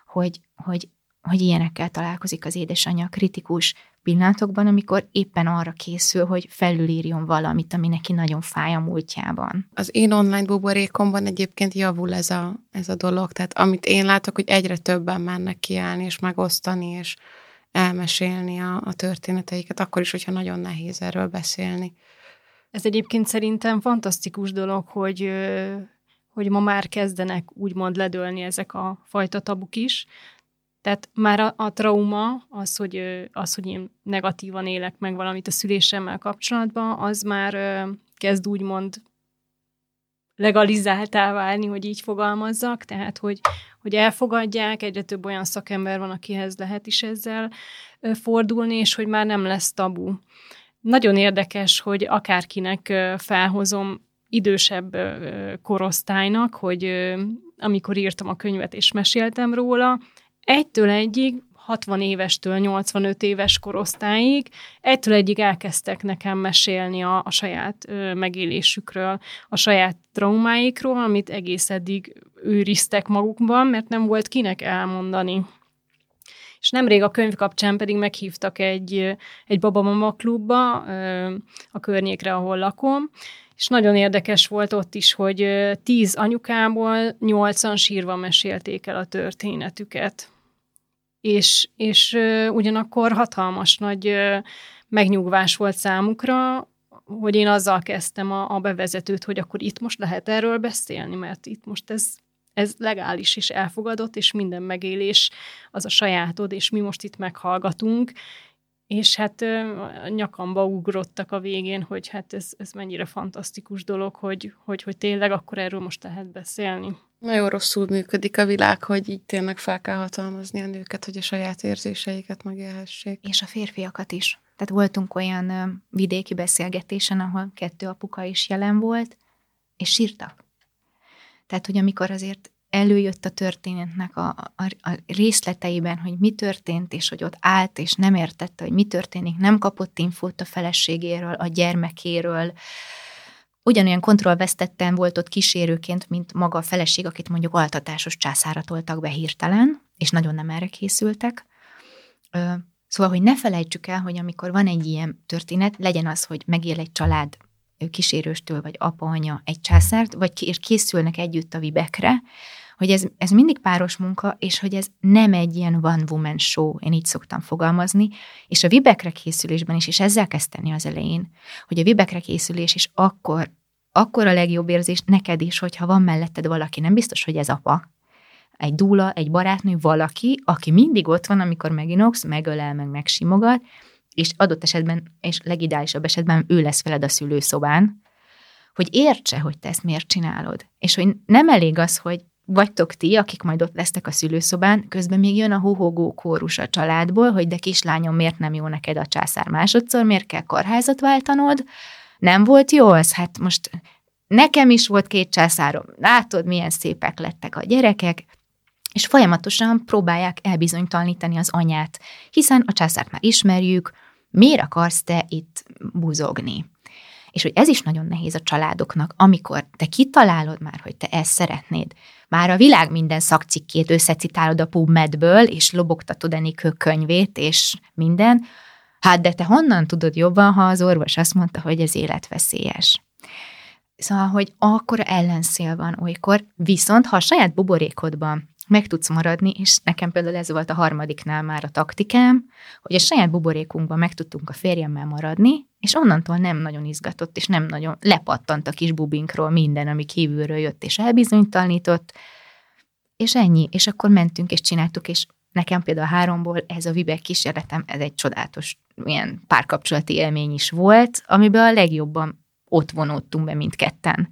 hogy, hogy hogy ilyenekkel találkozik az édesanyja kritikus pillanatokban, amikor éppen arra készül, hogy felülírjon valamit, ami neki nagyon fáj a múltjában. Az én online buborékomban egyébként javul ez a, ez a dolog, tehát amit én látok, hogy egyre többen mennek kiállni és megosztani, és elmesélni a, a történeteiket, akkor is, hogyha nagyon nehéz erről beszélni. Ez egyébként szerintem fantasztikus dolog, hogy hogy ma már kezdenek úgymond ledőlni ezek a fajta tabuk is. Tehát már a, a trauma, az hogy, az, hogy én negatívan élek meg valamit a szülésemmel kapcsolatban, az már kezd úgymond legalizáltá válni, hogy így fogalmazzak, tehát hogy, hogy elfogadják, egyre több olyan szakember van, akihez lehet is ezzel fordulni, és hogy már nem lesz tabu. Nagyon érdekes, hogy akárkinek felhozom idősebb korosztálynak, hogy amikor írtam a könyvet és meséltem róla, egytől egyig 60 évestől 85 éves korosztályig, egytől egyig elkezdtek nekem mesélni a, a saját ö, megélésükről, a saját traumáikról, amit egész eddig őriztek magukban, mert nem volt kinek elmondani. És nemrég a könyv kapcsán pedig meghívtak egy, egy babamama klubba ö, a környékre, ahol lakom, és nagyon érdekes volt ott is, hogy tíz anyukából nyolcan sírva mesélték el a történetüket és, és ugyanakkor hatalmas nagy megnyugvás volt számukra, hogy én azzal kezdtem a, a bevezetőt, hogy akkor itt most lehet erről beszélni, mert itt most ez, ez legális és elfogadott, és minden megélés az a sajátod, és mi most itt meghallgatunk, és hát nyakamba ugrottak a végén, hogy hát ez, ez mennyire fantasztikus dolog, hogy, hogy, hogy tényleg akkor erről most lehet beszélni. Nagyon rosszul működik a világ, hogy így tényleg fel kell hatalmazni a nőket, hogy a saját érzéseiket megélhessék. És a férfiakat is. Tehát voltunk olyan vidéki beszélgetésen, ahol kettő apuka is jelen volt, és sírtak. Tehát, hogy amikor azért előjött a történetnek a, a, a részleteiben, hogy mi történt, és hogy ott állt, és nem értette, hogy mi történik, nem kapott infót a feleségéről, a gyermekéről, ugyanolyan kontrollvesztetten volt ott kísérőként, mint maga a feleség, akit mondjuk altatásos császára toltak be hirtelen, és nagyon nem erre készültek. Szóval, hogy ne felejtsük el, hogy amikor van egy ilyen történet, legyen az, hogy megél egy család kísérőstől, vagy apa-anya egy császárt, vagy és készülnek együtt a vibekre, hogy ez, ez mindig páros munka, és hogy ez nem egy ilyen one woman show, én így szoktam fogalmazni, és a vibekre készülésben is, és ezzel kezdeni az elején, hogy a vibekre készülés is akkor, akkor a legjobb érzés neked is, hogyha van melletted valaki, nem biztos, hogy ez apa, egy dúla, egy barátnő, valaki, aki mindig ott van, amikor meginoksz, megölel, meg megsimogat, és adott esetben, és legideálisabb esetben ő lesz veled a szülőszobán, hogy értse, hogy te ezt miért csinálod. És hogy nem elég az, hogy vagytok ti, akik majd ott lesztek a szülőszobán, közben még jön a huhogó kórus a családból, hogy de kislányom, miért nem jó neked a császár másodszor, miért kell karházat váltanod, nem volt jó az? Hát most nekem is volt két császárom, látod, milyen szépek lettek a gyerekek, és folyamatosan próbálják elbizonytalanítani az anyát, hiszen a császárt már ismerjük, miért akarsz te itt buzogni? És hogy ez is nagyon nehéz a családoknak, amikor te kitalálod már, hogy te ezt szeretnéd, már a világ minden szakcikkét összecitálod a PubMedből, és lobogtatod Enikő könyvét, és minden, hát de te honnan tudod jobban, ha az orvos azt mondta, hogy ez életveszélyes. Szóval, hogy akkor ellenszél van olykor, viszont ha a saját buborékodban meg tudsz maradni, és nekem például ez volt a harmadiknál már a taktikám, hogy a saját buborékunkban meg tudtunk a férjemmel maradni, és onnantól nem nagyon izgatott, és nem nagyon lepattant a kis bubinkról minden, ami kívülről jött, és elbizonytalanított, és ennyi, és akkor mentünk, és csináltuk, és nekem például a háromból ez a Vibek kísérletem, ez egy csodálatos ilyen párkapcsolati élmény is volt, amiben a legjobban ott vonódtunk be mindketten.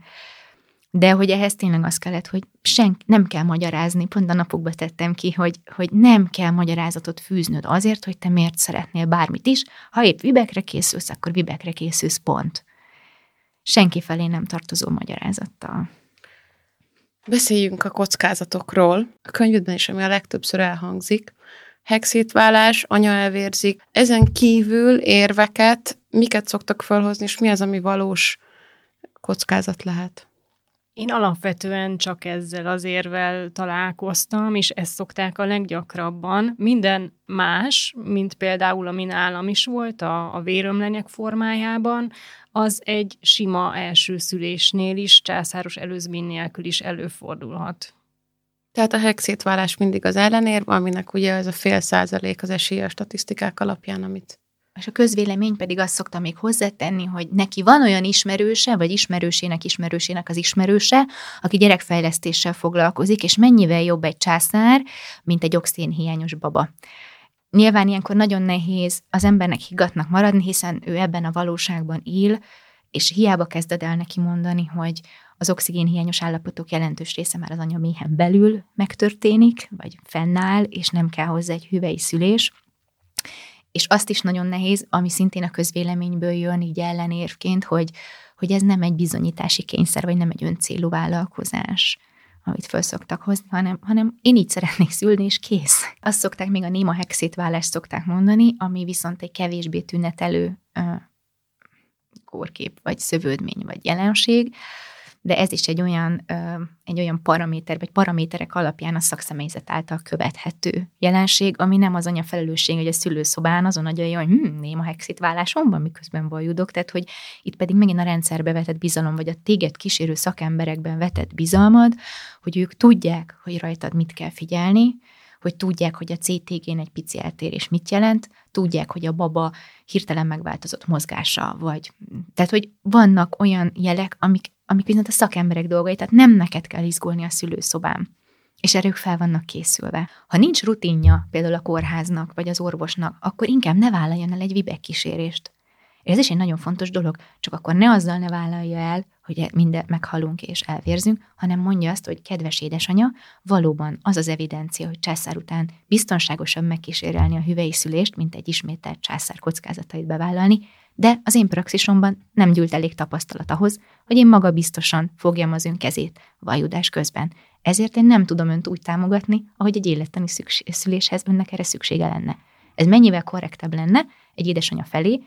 De hogy ehhez tényleg az kellett, hogy senk, nem kell magyarázni, pont a napokban tettem ki, hogy, hogy nem kell magyarázatot fűznöd azért, hogy te miért szeretnél bármit is. Ha épp vibekre készülsz, akkor vibekre készülsz, pont. Senki felé nem tartozó magyarázattal. Beszéljünk a kockázatokról. A könyvedben is, ami a legtöbbször elhangzik, hexétválás, anya elvérzik. Ezen kívül érveket, miket szoktak felhozni, és mi az, ami valós kockázat lehet? Én alapvetően csak ezzel az érvel találkoztam, és ezt szokták a leggyakrabban. Minden más, mint például ami nálam is volt a, a vérömlenyek formájában, az egy sima első szülésnél is, császáros előzmény nélkül is előfordulhat. Tehát a hexétválás mindig az ellenérv, aminek ugye ez a fél százalék az esélye a statisztikák alapján, amit és a közvélemény pedig azt szokta még hozzátenni, hogy neki van olyan ismerőse, vagy ismerősének ismerősének az ismerőse, aki gyerekfejlesztéssel foglalkozik, és mennyivel jobb egy császár, mint egy oxigénhiányos baba. Nyilván ilyenkor nagyon nehéz az embernek higgatnak maradni, hiszen ő ebben a valóságban él, és hiába kezded el neki mondani, hogy az oxigénhiányos állapotok jelentős része már az anyaméhen belül megtörténik, vagy fennáll, és nem kell hozzá egy hüvei szülés. És azt is nagyon nehéz, ami szintén a közvéleményből jön így ellenérvként, hogy, hogy ez nem egy bizonyítási kényszer, vagy nem egy öncélú vállalkozás amit föl szoktak hozni, hanem, hanem én így szeretnék szülni, és kész. Azt szokták még a néma hexétválást szokták mondani, ami viszont egy kevésbé tünetelő uh, kórkép, vagy szövődmény, vagy jelenség, de ez is egy olyan, egy olyan paraméter, vagy paraméterek alapján a szakszemélyzet által követhető jelenség, ami nem az anya felelősség, hogy a szülőszobán azon adja, hogy hm, néma hexit vállásomban, miközben vajudok, tehát hogy itt pedig megint a rendszerbe vetett bizalom, vagy a téged kísérő szakemberekben vetett bizalmad, hogy ők tudják, hogy rajtad mit kell figyelni, hogy tudják, hogy a CTG-n egy pici eltérés mit jelent, tudják, hogy a baba hirtelen megváltozott mozgása, vagy tehát, hogy vannak olyan jelek, amik, amik viszont a szakemberek dolgai, tehát nem neked kell izgulni a szülőszobán és erők fel vannak készülve. Ha nincs rutinja például a kórháznak vagy az orvosnak, akkor inkább ne vállaljon el egy vibek kísérést. Ez is egy nagyon fontos dolog, csak akkor ne azzal ne vállalja el, hogy mindent meghalunk és elvérzünk, hanem mondja azt, hogy kedves édesanya, valóban az az evidencia, hogy császár után biztonságosabb megkísérelni a hüvei szülést, mint egy ismételt császár kockázatait bevállalni, de az én praxisomban nem gyűlt elég tapasztalat ahhoz, hogy én maga biztosan fogjam az ön kezét vajudás közben. Ezért én nem tudom önt úgy támogatni, ahogy egy élettani szüléshez önnek erre szüksége lenne. Ez mennyivel korrektebb lenne egy édesanyja felé,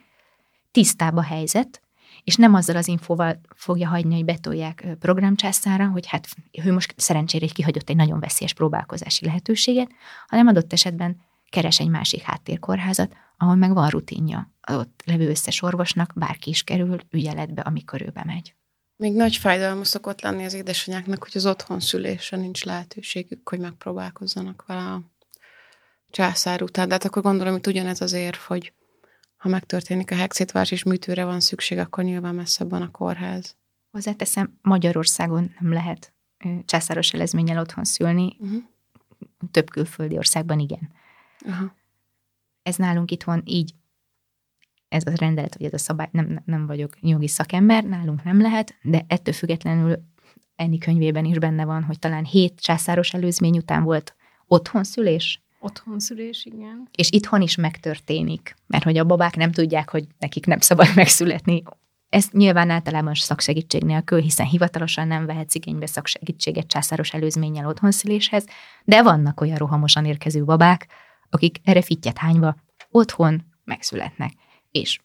tisztább a helyzet, és nem azzal az infóval fogja hagyni, hogy betolják programcsászára, hogy hát ő most szerencsére kihagyott egy nagyon veszélyes próbálkozási lehetőséget, hanem adott esetben keres egy másik háttérkórházat, ahol meg van rutinja. Ott levő összes orvosnak bárki is kerül ügyeletbe, amikor ő bemegy. Még nagy fájdalma szokott lenni az édesanyáknak, hogy az otthon szülése nincs lehetőségük, hogy megpróbálkozzanak vele a császár után. De hát akkor gondolom, hogy ugyanez az érv, hogy ha megtörténik a hexétvás és műtőre van szükség, akkor nyilván messzebb van a kórház. Hozzáteszem, Magyarországon nem lehet császáros elezménnyel otthon szülni, uh-huh. több külföldi országban igen. Uh-huh. Ez nálunk itthon így, ez a rendelet, vagy ez a szabály, nem, nem vagyok jogi szakember, nálunk nem lehet, de ettől függetlenül Enni könyvében is benne van, hogy talán hét császáros előzmény után volt otthon szülés, Otthonszülés, igen. És itthon is megtörténik, mert hogy a babák nem tudják, hogy nekik nem szabad megszületni. Ez nyilván általában szaksegítség nélkül, hiszen hivatalosan nem vehetsz igénybe szaksegítséget császáros előzménnyel otthonszüléshez, de vannak olyan rohamosan érkező babák, akik erre fittyet hányva otthon megszületnek. És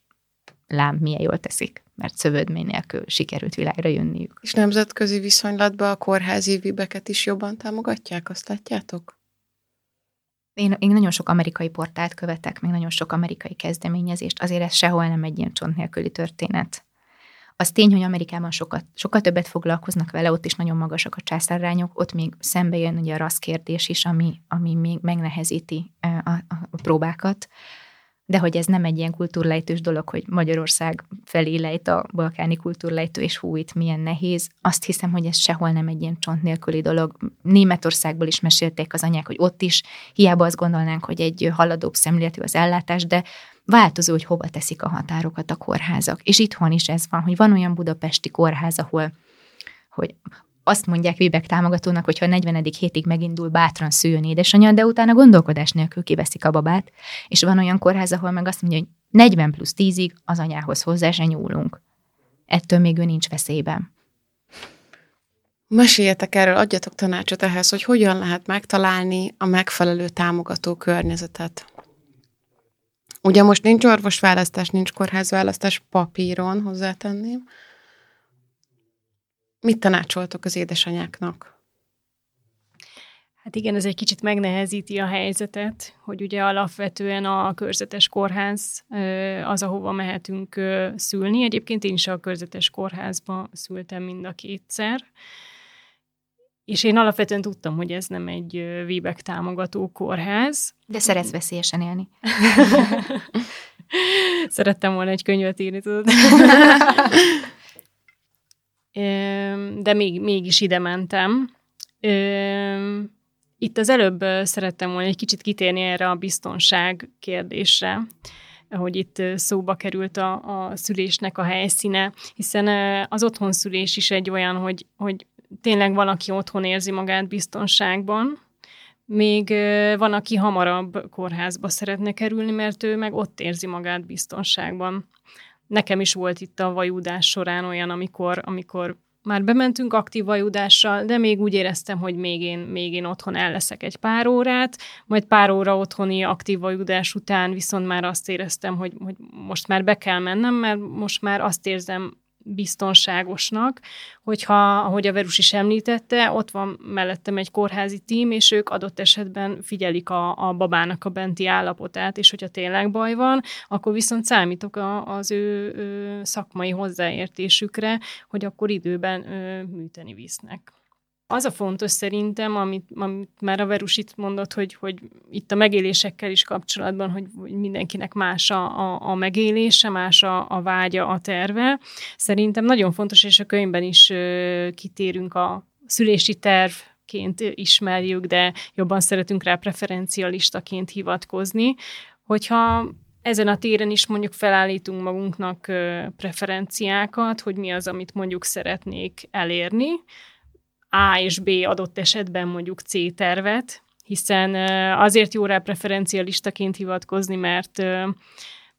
lám, milyen jól teszik, mert szövődmény nélkül sikerült világra jönniük. És nemzetközi viszonylatban a kórházi vibeket is jobban támogatják, azt látjátok? Én, én nagyon sok amerikai portált követek, még nagyon sok amerikai kezdeményezést, azért ez sehol nem egy ilyen csont nélküli történet. Az tény, hogy Amerikában sokat, sokkal többet foglalkoznak vele, ott is nagyon magasak a császárrányok, ott még szembe jön ugye a rasz kérdés is, ami, ami még megnehezíti a, a, a próbákat de hogy ez nem egy ilyen kultúrlejtős dolog, hogy Magyarország felé lejt a balkáni kultúrlejtő, és hú, itt milyen nehéz. Azt hiszem, hogy ez sehol nem egy ilyen csont nélküli dolog. Németországból is mesélték az anyák, hogy ott is hiába azt gondolnánk, hogy egy haladóbb szemléletű az ellátás, de változó, hogy hova teszik a határokat a kórházak. És itthon is ez van, hogy van olyan budapesti kórház, ahol hogy azt mondják Vibek támogatónak, hogy ha a 40. hétig megindul, bátran szüljön édesanyja, de utána gondolkodás nélkül kiveszik a babát, és van olyan kórház, ahol meg azt mondja, hogy 40 plusz 10-ig az anyához hozzá se nyúlunk. Ettől még ő nincs veszélyben. Meséljetek erről, adjatok tanácsot ehhez, hogy hogyan lehet megtalálni a megfelelő támogató környezetet. Ugye most nincs orvosválasztás, nincs kórházválasztás papíron, hozzátenném, Mit tanácsoltok az édesanyáknak? Hát igen, ez egy kicsit megnehezíti a helyzetet, hogy ugye alapvetően a körzetes kórház az, ahova mehetünk szülni. Egyébként én is a körzetes kórházba szültem mind a kétszer. És én alapvetően tudtam, hogy ez nem egy Vébek támogató kórház. De szeretsz veszélyesen élni. Szerettem volna egy könyvet írni, tudod. De még, mégis ide mentem. Itt az előbb szerettem volna egy kicsit kitérni erre a biztonság kérdésre, hogy itt szóba került a, a szülésnek a helyszíne, hiszen az otthonszülés is egy olyan, hogy, hogy tényleg van, aki otthon érzi magát biztonságban, még van, aki hamarabb kórházba szeretne kerülni, mert ő meg ott érzi magát biztonságban. Nekem is volt itt a vajúdás során olyan, amikor, amikor már bementünk aktív vajudással, de még úgy éreztem, hogy még én, még én otthon el leszek egy pár órát, majd pár óra otthoni aktív vajudás után viszont már azt éreztem, hogy, hogy most már be kell mennem, mert most már azt érzem biztonságosnak, hogyha, ahogy a Verus is említette, ott van mellettem egy kórházi tím, és ők adott esetben figyelik a, a babának a benti állapotát, és hogyha tényleg baj van, akkor viszont számítok a, az ő, ő szakmai hozzáértésükre, hogy akkor időben ő, műteni visznek. Az a fontos szerintem, amit, amit már a Verus itt mondott, hogy, hogy itt a megélésekkel is kapcsolatban, hogy, mindenkinek más a, a, a megélése, más a, a vágya, a terve. Szerintem nagyon fontos, és a könyvben is ö, kitérünk a szülési terv ként ismerjük, de jobban szeretünk rá preferencialistaként hivatkozni, hogyha ezen a téren is mondjuk felállítunk magunknak preferenciákat, hogy mi az, amit mondjuk szeretnék elérni, a és B adott esetben mondjuk C tervet, hiszen azért jó rá preferencialistaként hivatkozni, mert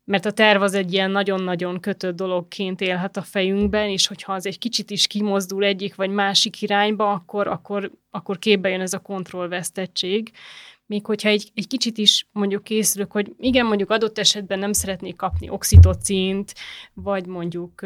mert a terv az egy ilyen nagyon-nagyon kötött dologként élhet a fejünkben, és hogyha az egy kicsit is kimozdul egyik vagy másik irányba, akkor, akkor, akkor képbe jön ez a kontrollvesztettség. Még hogyha egy, egy kicsit is mondjuk készülök, hogy igen, mondjuk adott esetben nem szeretnék kapni oxitocint, vagy mondjuk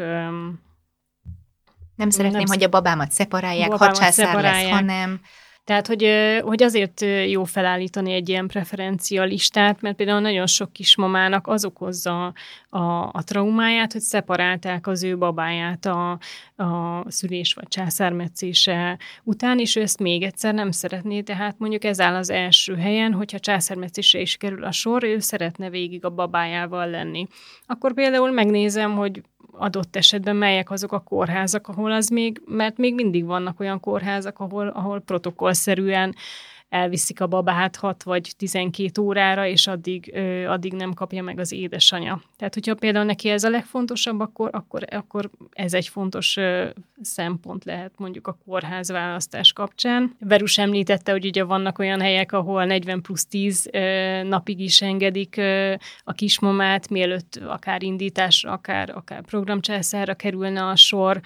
nem szeretném, nem hogy a babámat szeparálják, babámat hadsászár szeparálják. lesz, hanem... Tehát, hogy, hogy azért jó felállítani egy ilyen preferencia listát, mert például nagyon sok kismamának az okozza a, a traumáját, hogy szeparálták az ő babáját a, a szülés vagy császármetszése után, és ő ezt még egyszer nem szeretné, tehát mondjuk ez áll az első helyen, hogyha császármetszésre is kerül a sor, ő szeretne végig a babájával lenni. Akkor például megnézem, hogy adott esetben melyek azok a kórházak, ahol az még, mert még mindig vannak olyan kórházak, ahol, ahol protokollszerűen elviszik a babát 6 vagy 12 órára, és addig, ö, addig nem kapja meg az édesanyja. Tehát, hogyha például neki ez a legfontosabb, akkor, akkor, akkor ez egy fontos ö, szempont lehet mondjuk a kórház választás kapcsán. Verus említette, hogy ugye vannak olyan helyek, ahol 40 plusz 10 ö, napig is engedik ö, a kismamát, mielőtt akár indításra, akár, akár programcsászára kerülne a sor,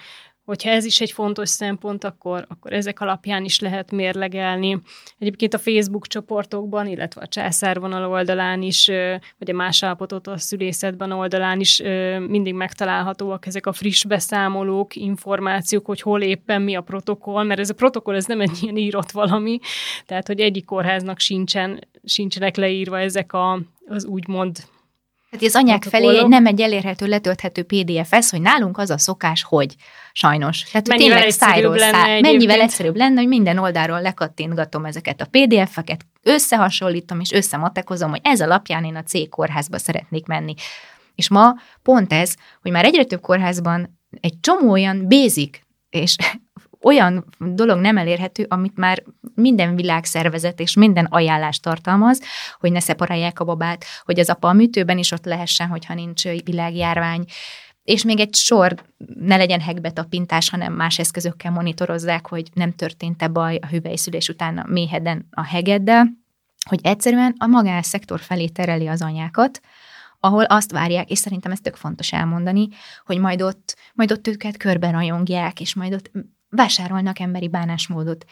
hogyha ez is egy fontos szempont, akkor, akkor ezek alapján is lehet mérlegelni. Egyébként a Facebook csoportokban, illetve a császárvonal oldalán is, vagy a más állapotot a szülészetben oldalán is mindig megtalálhatóak ezek a friss beszámolók, információk, hogy hol éppen mi a protokoll, mert ez a protokoll ez nem egy ilyen írott valami, tehát hogy egyik kórháznak sincsen, sincsenek leírva ezek a, az úgymond tehát az anyák felé nem egy elérhető, letölthető PDF ez, hogy nálunk az a szokás, hogy sajnos. Tehát mennyivel tényleg szájról lenne száj, Mennyivel egyszerűbb lenne, hogy minden oldalról lekattintgatom ezeket a PDF-eket, összehasonlítom és összematekozom, hogy ez alapján én a C kórházba szeretnék menni. És ma pont ez, hogy már egyre több kórházban egy csomó olyan basic és olyan dolog nem elérhető, amit már minden világszervezet és minden ajánlás tartalmaz, hogy ne szeparálják a babát, hogy az apa a műtőben is ott lehessen, hogyha nincs világjárvány, és még egy sor ne legyen hegbetapintás, hanem más eszközökkel monitorozzák, hogy nem történt-e baj a hüvelyszülés után a méheden a hegeddel, hogy egyszerűen a magánszektor felé tereli az anyákat, ahol azt várják, és szerintem ez tök fontos elmondani, hogy majd ott, majd ott őket körben rajongják, és majd ott vásárolnak emberi bánásmódot.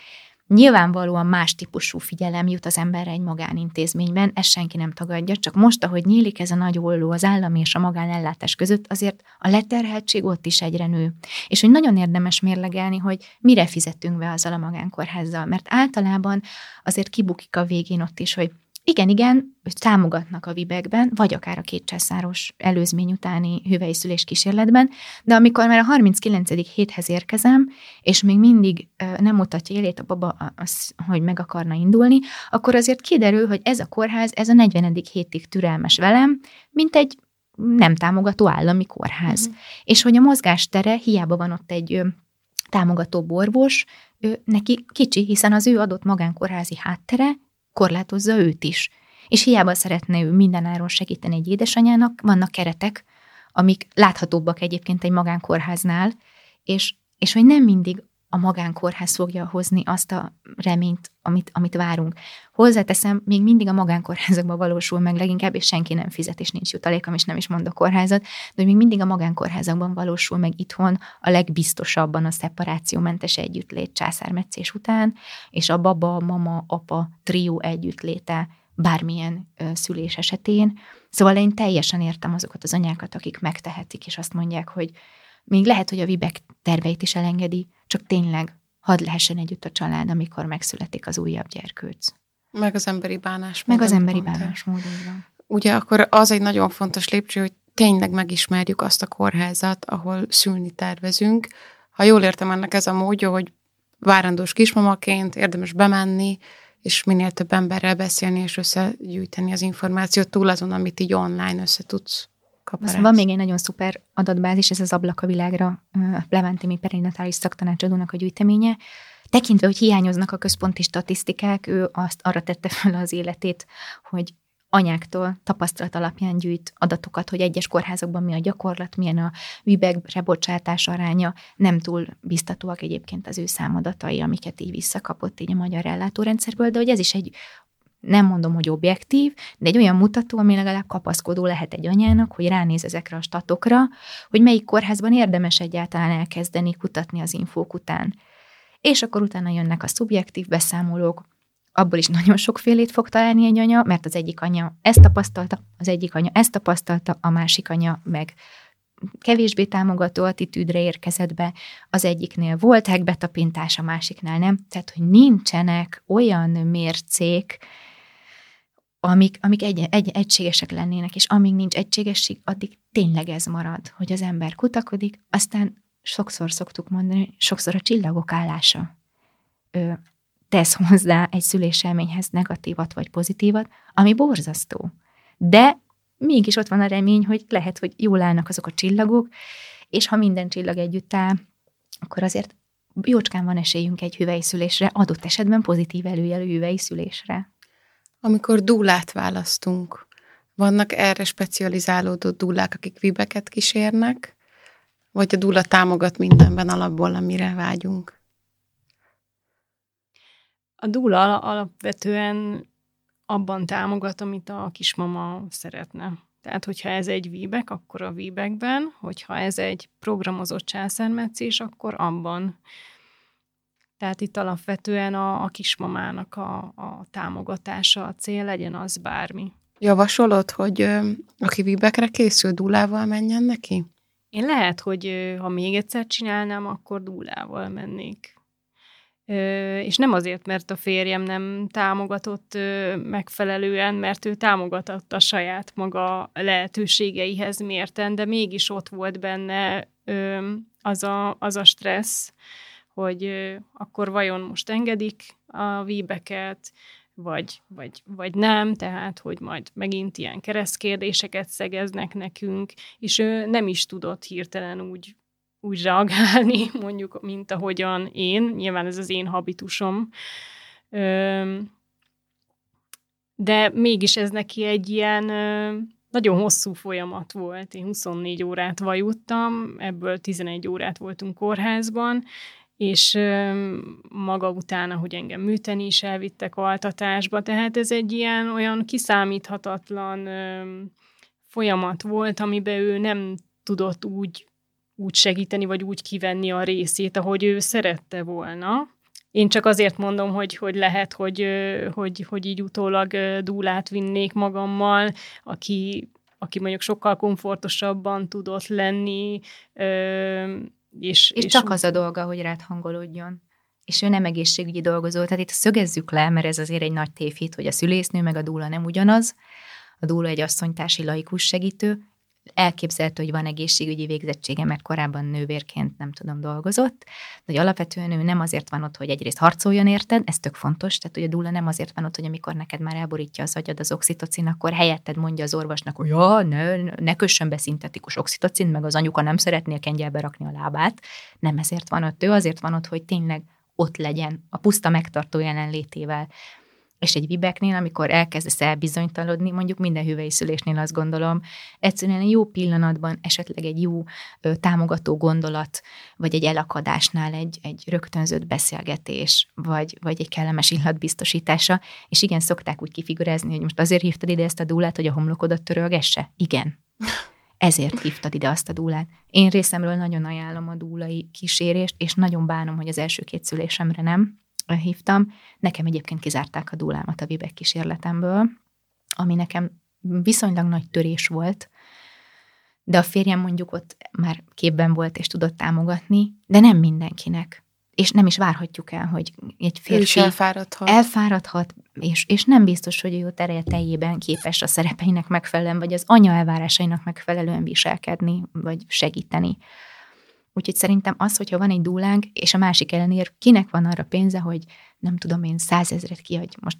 Nyilvánvalóan más típusú figyelem jut az emberre egy magánintézményben, ezt senki nem tagadja, csak most, ahogy nyílik ez a nagy olló az állami és a magánellátás között, azért a leterheltség ott is egyre nő. És hogy nagyon érdemes mérlegelni, hogy mire fizetünk be azzal a magánkórházzal, mert általában azért kibukik a végén ott is, hogy igen, igen, támogatnak a vibekben, vagy akár a kétcsászáros előzmény utáni hüvelyszülés kísérletben, de amikor már a 39. héthez érkezem, és még mindig nem mutatja élét a baba, az, hogy meg akarna indulni, akkor azért kiderül, hogy ez a kórház, ez a 40. hétig türelmes velem, mint egy nem támogató állami kórház. Uh-huh. És hogy a mozgástere, hiába van ott egy támogató orvos, ő, neki kicsi, hiszen az ő adott magánkórházi háttere korlátozza őt is. És hiába szeretne ő mindenáron segíteni egy édesanyának, vannak keretek, amik láthatóbbak egyébként egy magánkórháznál, és, és hogy nem mindig a magánkórház fogja hozni azt a reményt, amit, amit várunk. Hozzáteszem, még mindig a magánkórházakban valósul meg leginkább, és senki nem fizet, és nincs jutalékom, és nem is mond a kórházat, de még mindig a magánkórházakban valósul meg itthon a legbiztosabban a szeparációmentes együttlét császármetszés után, és a baba, mama, apa trió együttléte bármilyen ö, szülés esetén. Szóval én teljesen értem azokat az anyákat, akik megtehetik, és azt mondják, hogy még lehet, hogy a Vibek terveit is elengedi, csak tényleg hadd lehessen együtt a család, amikor megszületik az újabb gyerkőc. Meg az emberi bánásmód. Meg az emberi bánásmód, van. Ugye akkor az egy nagyon fontos lépcső, hogy tényleg megismerjük azt a kórházat, ahol szülni tervezünk. Ha jól értem, ennek ez a módja, hogy várandós kismamaként érdemes bemenni, és minél több emberrel beszélni, és összegyűjteni az információt túl azon, amit így online össze tudsz kaparás. Van még egy nagyon szuper adatbázis, ez az Ablak a világra, Leventimi perinatális szaktanácsadónak a gyűjteménye. Tekintve, hogy hiányoznak a központi statisztikák, ő azt arra tette fel az életét, hogy anyáktól tapasztalat alapján gyűjt adatokat, hogy egyes kórházakban mi a gyakorlat, milyen a vibegre bocsátás aránya, nem túl biztatóak egyébként az ő számadatai, amiket így visszakapott így a magyar ellátórendszerből, de hogy ez is egy nem mondom, hogy objektív, de egy olyan mutató, ami legalább kapaszkodó lehet egy anyának, hogy ránéz ezekre a statokra, hogy melyik kórházban érdemes egyáltalán elkezdeni kutatni az infók után. És akkor utána jönnek a szubjektív beszámolók, abból is nagyon sokfélét fog találni egy anya, mert az egyik anya ezt tapasztalta, az egyik anya ezt tapasztalta, a másik anya meg kevésbé támogató attitűdre érkezett be, az egyiknél volt hegbetapintás, a másiknál nem. Tehát, hogy nincsenek olyan mércék, amik, amik egy, egy, egységesek lennének, és amíg nincs egységesség, addig tényleg ez marad, hogy az ember kutakodik, aztán sokszor szoktuk mondani, sokszor a csillagok állása ö, tesz hozzá egy szüléselményhez negatívat vagy pozitívat, ami borzasztó. De mégis ott van a remény, hogy lehet, hogy jól állnak azok a csillagok, és ha minden csillag együtt áll, akkor azért jócskán van esélyünk egy hüvelyszülésre, adott esetben pozitív előjelű hüvelyszülésre. Amikor dúlát választunk, vannak erre specializálódó dúlák, akik vibeket kísérnek, vagy a dúla támogat mindenben alapból, amire vágyunk? A dúla alapvetően abban támogat, amit a kismama szeretne. Tehát, hogyha ez egy víbek, akkor a víbekben, hogyha ez egy programozott császármetszés, akkor abban. Tehát itt alapvetően a, a kismamának a, a támogatása a cél, legyen az bármi. Javasolod, hogy ö, aki vibekre készül, dúlával menjen neki? Én lehet, hogy ö, ha még egyszer csinálnám, akkor dúlával mennék. Ö, és nem azért, mert a férjem nem támogatott ö, megfelelően, mert ő támogatott a saját maga lehetőségeihez mérten, de mégis ott volt benne ö, az, a, az a stressz, hogy akkor vajon most engedik a víbeket, vagy, vagy, vagy nem, tehát, hogy majd megint ilyen keresztkérdéseket szegeznek nekünk, és ő nem is tudott hirtelen úgy, úgy reagálni, mondjuk, mint ahogyan én, nyilván ez az én habitusom, de mégis ez neki egy ilyen nagyon hosszú folyamat volt. Én 24 órát vajuttam, ebből 11 órát voltunk kórházban, és maga utána, hogy engem műteni is elvittek altatásba, tehát ez egy ilyen olyan kiszámíthatatlan folyamat volt, amiben ő nem tudott úgy, úgy segíteni, vagy úgy kivenni a részét, ahogy ő szerette volna. én csak azért mondom, hogy, hogy lehet, hogy, hogy, hogy így utólag dúlát vinnék magammal, aki, aki mondjuk sokkal komfortosabban tudott lenni, és, és, és csak az a dolga, hogy rád hangolódjon. És ő nem egészségügyi dolgozó, tehát itt szögezzük le, mert ez azért egy nagy tévhit, hogy a szülésznő meg a dúla nem ugyanaz. A dúla egy asszonytási laikus segítő, elképzelhető, hogy van egészségügyi végzettsége, mert korábban nővérként nem tudom dolgozott, de hogy alapvetően ő nem azért van ott, hogy egyrészt harcoljon érted, ez tök fontos, tehát ugye a dúla nem azért van ott, hogy amikor neked már elborítja az agyad az oxitocin, akkor helyetted mondja az orvosnak, hogy ja, ne, ne kössön be szintetikus oxitocin, meg az anyuka nem szeretné a kengyelbe rakni a lábát. Nem ezért van ott, ő azért van ott, hogy tényleg ott legyen, a puszta megtartó jelenlétével. És egy vibeknél, amikor elkezdesz elbizonytalanodni, mondjuk minden hüvei szülésnél azt gondolom, egyszerűen egy jó pillanatban, esetleg egy jó ö, támogató gondolat, vagy egy elakadásnál egy, egy rögtönzött beszélgetés, vagy, vagy egy kellemes illat biztosítása, és igen, szokták úgy kifigurázni, hogy most azért hívtad ide ezt a dúlát, hogy a homlokodat törölgesse? Igen. Ezért hívtad ide azt a dúlát. Én részemről nagyon ajánlom a dúlai kísérést, és nagyon bánom, hogy az első két szülésemre nem hívtam. Nekem egyébként kizárták a dúlámat a Vibek kísérletemből, ami nekem viszonylag nagy törés volt, de a férjem mondjuk ott már képben volt és tudott támogatni, de nem mindenkinek. És nem is várhatjuk el, hogy egy férfi elfáradhat. elfáradhat, és, és nem biztos, hogy ő tereje teljében képes a szerepeinek megfelelően, vagy az anya elvárásainak megfelelően viselkedni, vagy segíteni. Úgyhogy szerintem az, hogyha van egy dúlánk, és a másik ellenér kinek van arra pénze, hogy nem tudom én százezret kiadj, most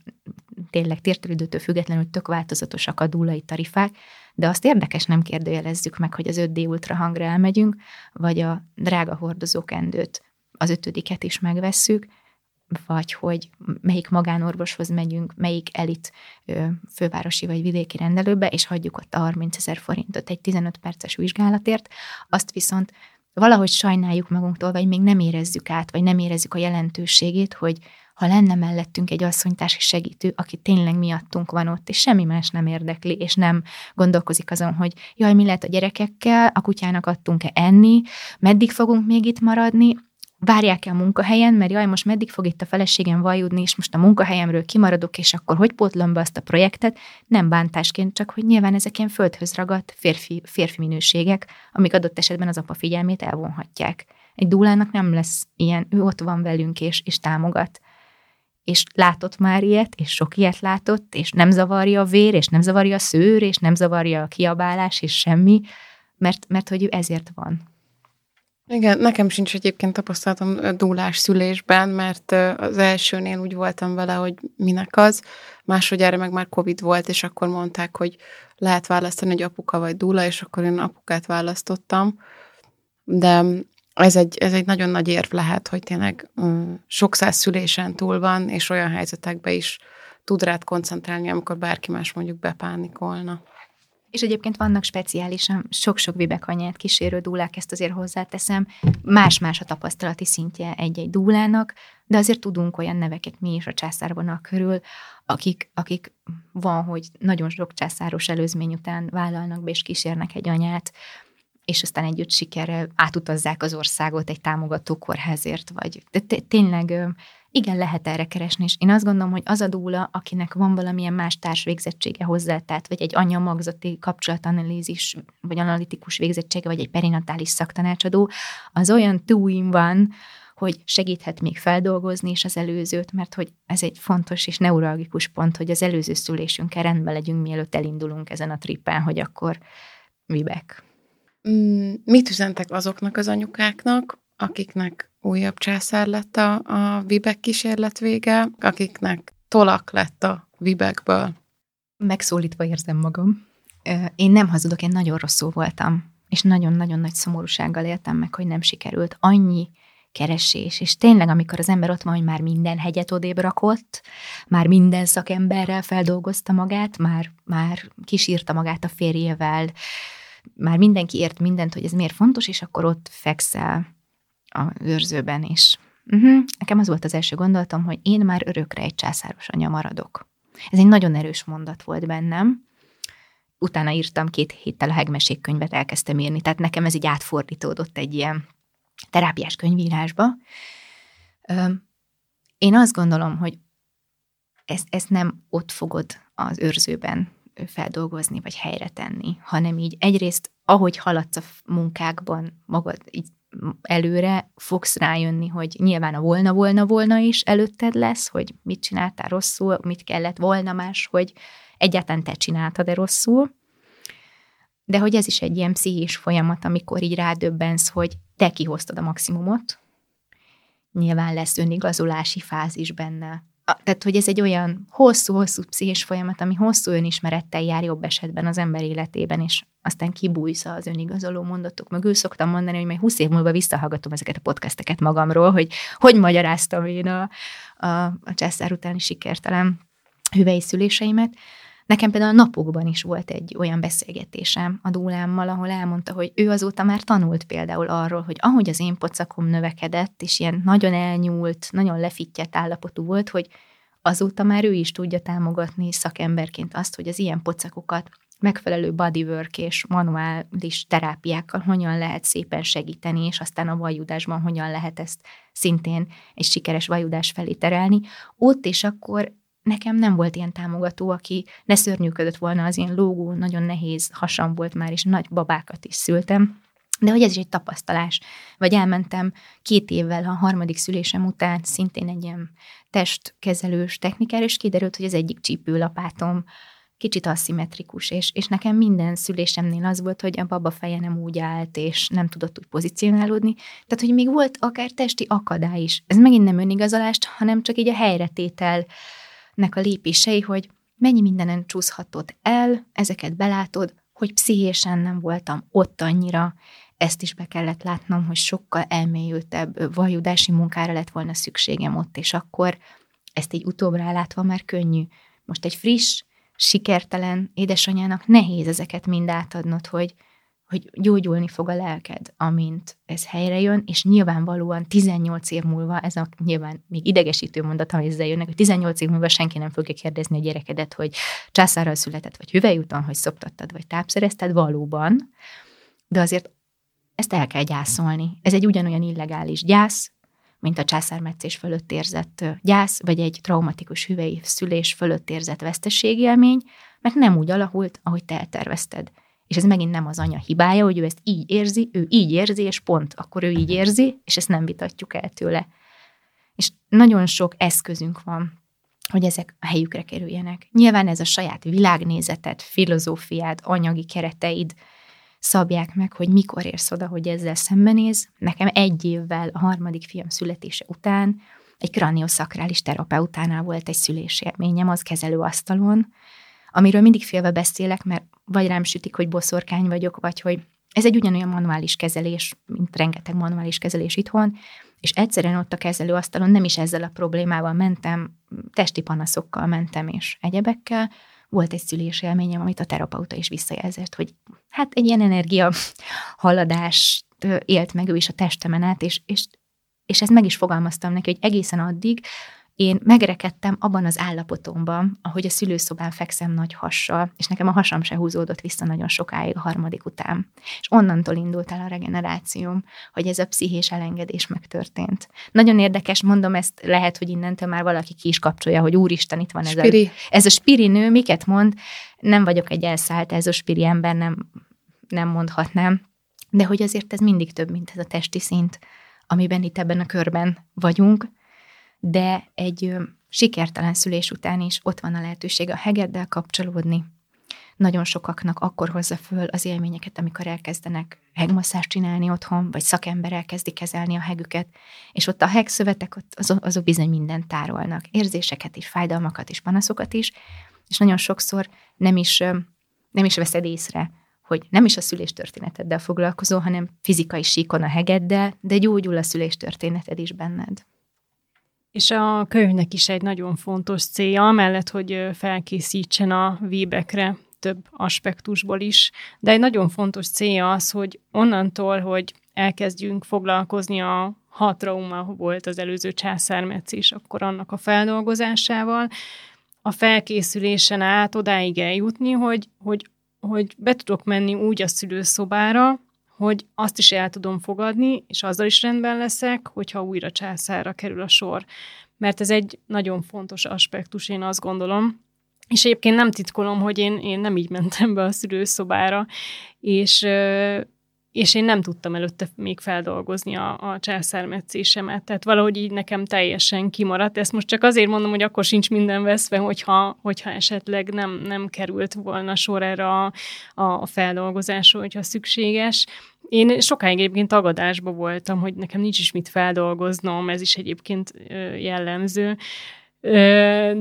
tényleg tértelődőtől függetlenül tök változatosak a dúlai tarifák, de azt érdekes nem kérdőjelezzük meg, hogy az 5D ultrahangra elmegyünk, vagy a drága hordozókendőt, az ötödiket is megvesszük, vagy hogy melyik magánorvoshoz megyünk, melyik elit fővárosi vagy vidéki rendelőbe, és hagyjuk ott a 30 ezer forintot egy 15 perces vizsgálatért, azt viszont valahogy sajnáljuk magunktól, vagy még nem érezzük át, vagy nem érezzük a jelentőségét, hogy ha lenne mellettünk egy asszonytársi segítő, aki tényleg miattunk van ott, és semmi más nem érdekli, és nem gondolkozik azon, hogy jaj, mi lehet a gyerekekkel, a kutyának adtunk-e enni, meddig fogunk még itt maradni, várják-e a munkahelyen, mert jaj, most meddig fog itt a feleségem vajudni, és most a munkahelyemről kimaradok, és akkor hogy pótlom be azt a projektet, nem bántásként, csak hogy nyilván ezek ilyen földhöz ragadt férfi, férfi minőségek, amik adott esetben az apa figyelmét elvonhatják. Egy dúlának nem lesz ilyen, ő ott van velünk, és, és támogat. És látott már ilyet, és sok ilyet látott, és nem zavarja a vér, és nem zavarja a szőr, és nem zavarja a kiabálás, és semmi, mert, mert hogy ő ezért van. Igen, nekem sincs egyébként tapasztalatom dúlás szülésben, mert az elsőnél úgy voltam vele, hogy minek az, másodjára meg már Covid volt, és akkor mondták, hogy lehet választani, hogy apuka vagy dúla, és akkor én apukát választottam. De ez egy, ez egy nagyon nagy érv lehet, hogy tényleg sok száz szülésen túl van, és olyan helyzetekben is tud rád koncentrálni, amikor bárki más mondjuk bepánikolna. És egyébként vannak speciálisan sok-sok vibekanyát kísérő dúlák, ezt azért hozzáteszem. Más-más a tapasztalati szintje egy-egy dúlának, de azért tudunk olyan neveket mi is a császárvonal körül, akik, akik van, hogy nagyon sok császáros előzmény után vállalnak be és kísérnek egy anyát, és aztán együtt sikerrel átutazzák az országot egy támogató kórházért, vagy tényleg igen, lehet erre keresni, és én azt gondolom, hogy az a dúla, akinek van valamilyen más társvégzettsége hozzá, tehát vagy egy anya-magzati kapcsolatanalízis, vagy analitikus végzettsége, vagy egy perinatális szaktanácsadó, az olyan túin van, hogy segíthet még feldolgozni is az előzőt, mert hogy ez egy fontos és neuralgikus pont, hogy az előző szülésünkkel rendben legyünk, mielőtt elindulunk ezen a trippen, hogy akkor vibek. Mm, mit üzentek azoknak az anyukáknak, akiknek újabb császár lett a, a Vibek kísérlet vége, akiknek tolak lett a Vibekből. Megszólítva érzem magam. Én nem hazudok, én nagyon rosszul voltam, és nagyon-nagyon nagy szomorúsággal éltem meg, hogy nem sikerült. Annyi keresés, és tényleg, amikor az ember ott van, hogy már minden hegyet odébb rakott, már minden szakemberrel feldolgozta magát, már, már kisírta magát a férjével, már mindenki ért mindent, hogy ez miért fontos, és akkor ott fekszel a őrzőben is. Uh-huh. Nekem az volt az első gondolatom, hogy én már örökre egy császáros anya maradok. Ez egy nagyon erős mondat volt bennem. Utána írtam két héttel a hegmesék könyvet, elkezdtem írni, tehát nekem ez így átfordítódott egy ilyen terápiás könyvírásba. Én azt gondolom, hogy ezt, ezt nem ott fogod az őrzőben feldolgozni, vagy helyre tenni, hanem így egyrészt, ahogy haladsz a munkákban magad így előre, fogsz rájönni, hogy nyilván a volna-volna-volna is előtted lesz, hogy mit csináltál rosszul, mit kellett volna más, hogy egyáltalán te csináltad-e rosszul, de hogy ez is egy ilyen pszichés folyamat, amikor így rádöbbensz, hogy te kihoztad a maximumot, nyilván lesz önigazolási fázis benne, tehát, hogy ez egy olyan hosszú-hosszú pszichés folyamat, ami hosszú önismerettel jár jobb esetben az ember életében, és aztán kibújsz az önigazoló mondatok mögül. Szoktam mondani, hogy majd 20 év múlva visszahallgatom ezeket a podcasteket magamról, hogy hogy magyaráztam én a, a, a császár utáni sikertelen hüvei szüléseimet. Nekem például a napokban is volt egy olyan beszélgetésem a dúlámmal, ahol elmondta, hogy ő azóta már tanult például arról, hogy ahogy az én pocakom növekedett, és ilyen nagyon elnyúlt, nagyon lefittyett állapotú volt, hogy azóta már ő is tudja támogatni szakemberként azt, hogy az ilyen pocakokat megfelelő bodywork és manuális terápiákkal hogyan lehet szépen segíteni, és aztán a vajudásban hogyan lehet ezt szintén egy sikeres vajudás felé terelni. Ott és akkor nekem nem volt ilyen támogató, aki ne szörnyűködött volna, az én lógó, nagyon nehéz hasam volt már, és nagy babákat is szültem. De hogy ez is egy tapasztalás. Vagy elmentem két évvel a harmadik szülésem után szintén egy ilyen testkezelős technikára, és kiderült, hogy az egyik csípőlapátom kicsit aszimmetrikus, és, és nekem minden szülésemnél az volt, hogy a baba feje nem úgy állt, és nem tudott úgy pozícionálódni. Tehát, hogy még volt akár testi akadály is. Ez megint nem önigazolást, hanem csak így a helyretétel nek a lépései, hogy mennyi mindenen csúszhatott el, ezeket belátod, hogy pszichésen nem voltam ott annyira, ezt is be kellett látnom, hogy sokkal elmélyültebb vajudási munkára lett volna szükségem ott, és akkor ezt egy utóbbra látva már könnyű. Most egy friss, sikertelen édesanyának nehéz ezeket mind átadnod, hogy hogy gyógyulni fog a lelked, amint ez helyre jön, és nyilvánvalóan 18 év múlva, ez a nyilván még idegesítő mondat, ha ezzel jönnek, hogy 18 év múlva senki nem fogja kérdezni a gyerekedet, hogy császárral született, vagy hüvelyúton, hogy szoptattad, vagy tápszerezted, valóban, de azért ezt el kell gyászolni. Ez egy ugyanolyan illegális gyász, mint a császármetszés fölött érzett gyász, vagy egy traumatikus hüvei szülés fölött érzett veszteségélmény, mert nem úgy alakult, ahogy te eltervezted. És ez megint nem az anya hibája, hogy ő ezt így érzi, ő így érzi, és pont akkor ő így érzi, és ezt nem vitatjuk el tőle. És nagyon sok eszközünk van, hogy ezek a helyükre kerüljenek. Nyilván ez a saját világnézetet, filozófiád, anyagi kereteid szabják meg, hogy mikor érsz oda, hogy ezzel szembenéz. Nekem egy évvel a harmadik fiam születése után egy kranioszakrális terapeutánál volt egy szülésélményem az kezelőasztalon, amiről mindig félve beszélek, mert vagy rám sütik, hogy boszorkány vagyok, vagy hogy ez egy ugyanolyan manuális kezelés, mint rengeteg manuális kezelés itthon, és egyszerűen ott a kezelőasztalon nem is ezzel a problémával mentem, testi panaszokkal mentem, és egyebekkel, volt egy szülés élményem, amit a terapeuta is visszajelzett, hogy hát egy ilyen energia haladás élt meg ő is a testemen át, és, és, és ezt meg is fogalmaztam neki, hogy egészen addig, én megrekedtem abban az állapotomban, ahogy a szülőszobán fekszem nagy hassal, és nekem a hasam se húzódott vissza nagyon sokáig a harmadik után. És onnantól indult el a regenerációm, hogy ez a pszichés elengedés megtörtént. Nagyon érdekes, mondom ezt, lehet, hogy innentől már valaki ki is kapcsolja, hogy úristen, itt van ez spiri. a, ez a spiri nő, miket mond? Nem vagyok egy elszállt, ez a spiri ember, nem, nem mondhatnám. De hogy azért ez mindig több, mint ez a testi szint, amiben itt ebben a körben vagyunk, de egy sikertelen szülés után is ott van a lehetőség a hegeddel kapcsolódni. Nagyon sokaknak akkor hozza föl az élményeket, amikor elkezdenek hegmasszást csinálni otthon, vagy szakember elkezdi kezelni a hegüket, és ott a hegszövetek, ott azok, azok bizony mindent tárolnak, érzéseket is, fájdalmakat is, panaszokat is, és nagyon sokszor nem is, nem is veszed észre, hogy nem is a szüléstörténeteddel foglalkozó, hanem fizikai síkon a hegeddel, de gyógyul a szüléstörténeted is benned. És a könyvnek is egy nagyon fontos célja, mellett, hogy felkészítsen a vébekre több aspektusból is, de egy nagyon fontos célja az, hogy onnantól, hogy elkezdjünk foglalkozni a ha trauma volt az előző császármetszés, akkor annak a feldolgozásával, a felkészülésen át odáig eljutni, hogy, hogy, hogy be tudok menni úgy a szülőszobára, hogy azt is el tudom fogadni, és azzal is rendben leszek, hogyha újra császára kerül a sor. Mert ez egy nagyon fontos aspektus, én azt gondolom. És egyébként nem titkolom, hogy én, én nem így mentem be a szülőszobára, és és én nem tudtam előtte még feldolgozni a, a császármetszésemet, tehát valahogy így nekem teljesen kimaradt. Ezt most csak azért mondom, hogy akkor sincs minden veszve, hogyha, hogyha esetleg nem, nem került volna sor erre a, a feldolgozásra, hogyha szükséges. Én sokáig egyébként tagadásba voltam, hogy nekem nincs is mit feldolgoznom, ez is egyébként jellemző.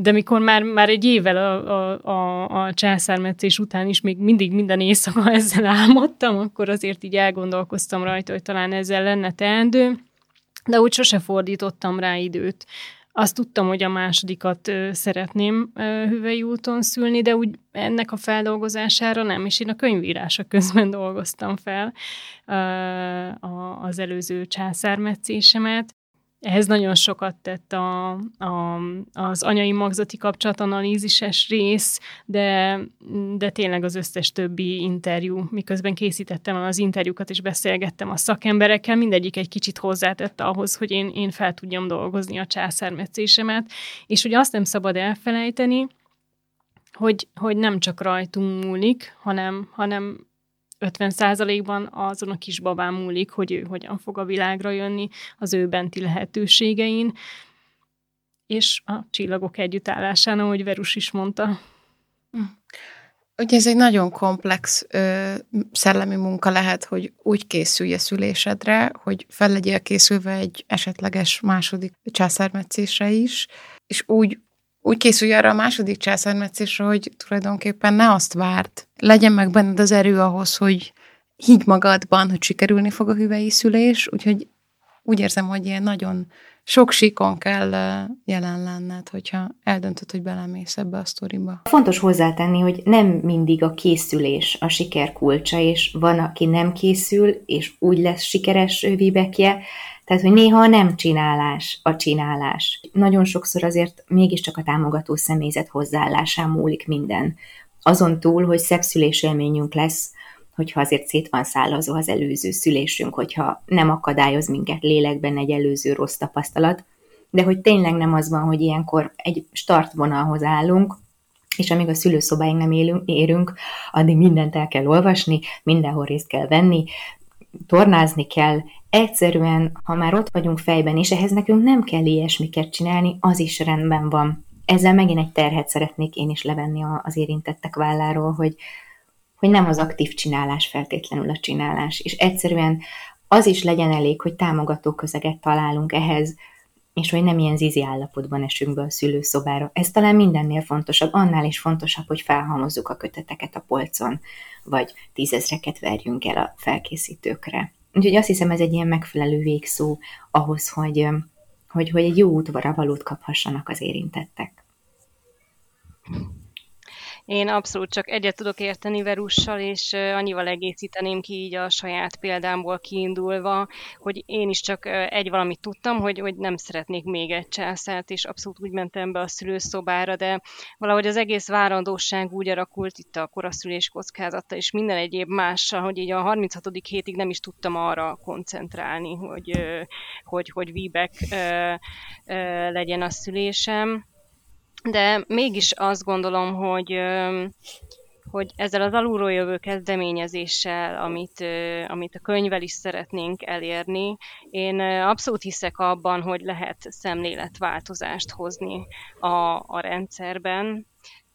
De mikor már, már egy évvel a, a, a, a császármetszés után is még mindig minden éjszaka ezzel álmodtam, akkor azért így elgondolkoztam rajta, hogy talán ezzel lenne teendő, de úgy sose fordítottam rá időt. Azt tudtam, hogy a másodikat szeretném hüvei úton szülni, de úgy ennek a feldolgozására nem, és én a könyvírása közben dolgoztam fel az előző császármetszésemet. Ehhez nagyon sokat tett a, a, az anyai magzati kapcsolatanalízises rész, de, de tényleg az összes többi interjú, miközben készítettem az interjúkat és beszélgettem a szakemberekkel, mindegyik egy kicsit hozzátette ahhoz, hogy én, én fel tudjam dolgozni a császármetszésemet, és hogy azt nem szabad elfelejteni, hogy, hogy nem csak rajtunk múlik, hanem, hanem 50%-ban azon a kisbabán múlik, hogy ő hogyan fog a világra jönni, az ő benti lehetőségein, és a csillagok együttállásán, ahogy Verus is mondta. Ugye ez egy nagyon komplex ö, szellemi munka lehet, hogy úgy készülj a szülésedre, hogy fel legyél készülve egy esetleges második császármetszésre is, és úgy úgy készülj arra a második császármetszésre, hogy tulajdonképpen ne azt várd. Legyen meg benned az erő ahhoz, hogy higgy magadban, hogy sikerülni fog a hüvei szülés, úgyhogy úgy érzem, hogy ilyen nagyon sok síkon kell jelen lenned, hogyha eldöntöd, hogy belemész ebbe a sztoriba. Fontos hozzátenni, hogy nem mindig a készülés a siker kulcsa, és van, aki nem készül, és úgy lesz sikeres vibekje, tehát, hogy néha nem csinálás a csinálás. Nagyon sokszor azért mégiscsak a támogató személyzet hozzáállásán múlik minden. Azon túl, hogy szebb szülésélményünk lesz, hogyha azért szét van szállazva az előző szülésünk, hogyha nem akadályoz minket lélekben egy előző rossz tapasztalat, de hogy tényleg nem az van, hogy ilyenkor egy startvonalhoz állunk, és amíg a szülőszobáink nem élünk, érünk, addig mindent el kell olvasni, mindenhol részt kell venni, tornázni kell, egyszerűen, ha már ott vagyunk fejben, és ehhez nekünk nem kell ilyesmiket csinálni, az is rendben van. Ezzel megint egy terhet szeretnék én is levenni az érintettek válláról, hogy, hogy nem az aktív csinálás feltétlenül a csinálás, és egyszerűen az is legyen elég, hogy támogató közeget találunk ehhez, és hogy nem ilyen zizi állapotban esünk be a szülőszobára. Ez talán mindennél fontosabb, annál is fontosabb, hogy felhalmozzuk a köteteket a polcon, vagy tízezreket verjünk el a felkészítőkre. Úgyhogy azt hiszem, ez egy ilyen megfelelő végszó ahhoz, hogy, hogy, hogy egy jó útvara valót kaphassanak az érintettek. Én abszolút csak egyet tudok érteni Verussal, és annyival egészíteném ki így a saját példámból kiindulva, hogy én is csak egy valamit tudtam, hogy, hogy nem szeretnék még egy császárt, és abszolút úgy mentem be a szülőszobára, de valahogy az egész várandóság úgy alakult itt a koraszülés kockázata, és minden egyéb mással, hogy így a 36. hétig nem is tudtam arra koncentrálni, hogy, hogy, hogy víbek legyen a szülésem de mégis azt gondolom, hogy hogy ezzel az alulról jövő kezdeményezéssel, amit, amit a könyvvel is szeretnénk elérni, én abszolút hiszek abban, hogy lehet szemléletváltozást hozni a, a rendszerben,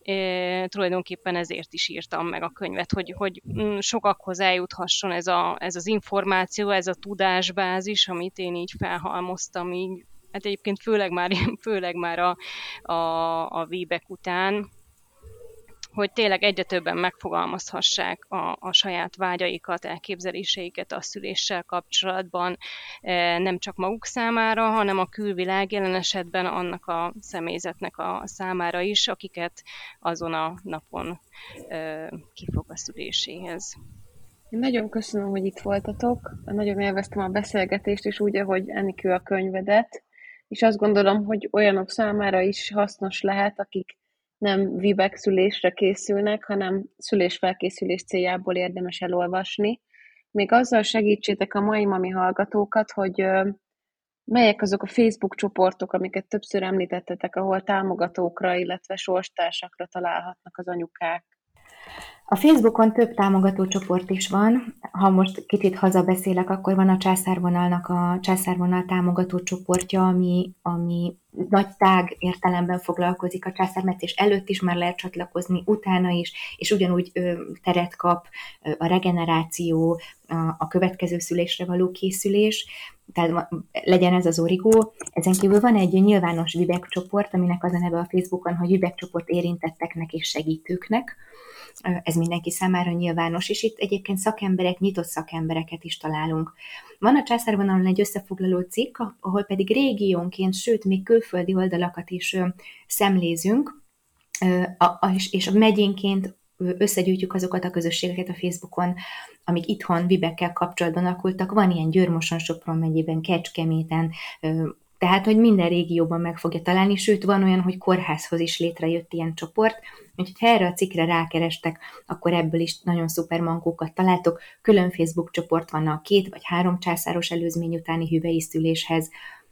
É, tulajdonképpen ezért is írtam meg a könyvet, hogy, hogy mm, sokakhoz eljuthasson ez, a, ez az információ, ez a tudásbázis, amit én így felhalmoztam így hát egyébként főleg már, főleg már a, a, a víbek után, hogy tényleg egyre többen megfogalmazhassák a, a saját vágyaikat, elképzeléseiket a szüléssel kapcsolatban, e, nem csak maguk számára, hanem a külvilág jelen esetben annak a személyzetnek a számára is, akiket azon a napon e, kifog a szüléséhez. Én nagyon köszönöm, hogy itt voltatok. Nagyon élveztem a beszélgetést, és úgy, ahogy Enikő a könyvedet és azt gondolom, hogy olyanok számára is hasznos lehet, akik nem VIBEK szülésre készülnek, hanem szülésfelkészülés céljából érdemes elolvasni, még azzal segítsétek a mai mami hallgatókat, hogy melyek azok a Facebook csoportok, amiket többször említettetek, ahol támogatókra, illetve sorstársakra találhatnak az anyukák. A Facebookon több támogató csoport is van. Ha most kicsit hazabeszélek, akkor van a császárvonalnak a császárvonal támogató csoportja, ami, ami nagy tág értelemben foglalkozik a császármetszés előtt is, már lehet csatlakozni, utána is, és ugyanúgy ö, teret kap ö, a regeneráció, a, a következő szülésre való készülés, tehát legyen ez az origó. Ezen kívül van egy nyilvános Vibek csoport, aminek az a neve a Facebookon, hogy Vibek csoport érintetteknek és segítőknek, ez mindenki számára nyilvános, és itt egyébként szakemberek, nyitott szakembereket is találunk. Van a császárvonalon egy összefoglaló cikk, ahol pedig régiónként, sőt, még külföldi oldalakat is szemlézünk, és a megyénként összegyűjtjük azokat a közösségeket a Facebookon, amik itthon Vibekkel kapcsolatban alakultak. Van ilyen Győrmoson, Sopron megyében, Kecskeméten, tehát, hogy minden régióban meg fogja találni, sőt, van olyan, hogy kórházhoz is létrejött ilyen csoport, úgyhogy ha erre a cikkre rákerestek, akkor ebből is nagyon szuper mankókat találtok. Külön Facebook csoport van a két vagy három császáros előzmény utáni hüveiszüléshez,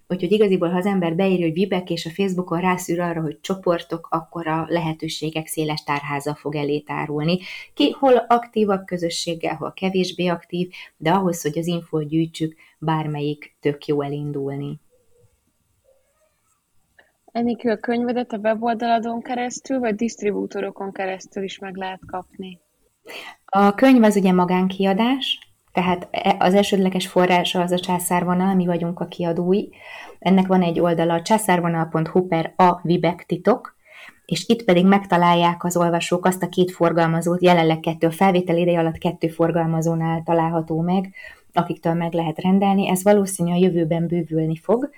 Úgyhogy igaziból, ha az ember beírja, hogy Vibek, és a Facebookon rászűr arra, hogy csoportok, akkor a lehetőségek széles tárháza fog elé tárulni. Ki hol aktívabb közösséggel, hol kevésbé aktív, de ahhoz, hogy az infót gyűjtsük, bármelyik tök jó elindulni. Enikő, a könyvedet a weboldaladon keresztül, vagy disztribútorokon keresztül is meg lehet kapni? A könyv az ugye magánkiadás, tehát e, az elsődleges forrása az a császárvonal, mi vagyunk a kiadói. Ennek van egy oldala, császárvonal.hu per a Vibek titok, és itt pedig megtalálják az olvasók azt a két forgalmazót, jelenleg kettő, a felvétel ideje alatt kettő forgalmazónál található meg, akiktől meg lehet rendelni. Ez valószínű a jövőben bővülni fog,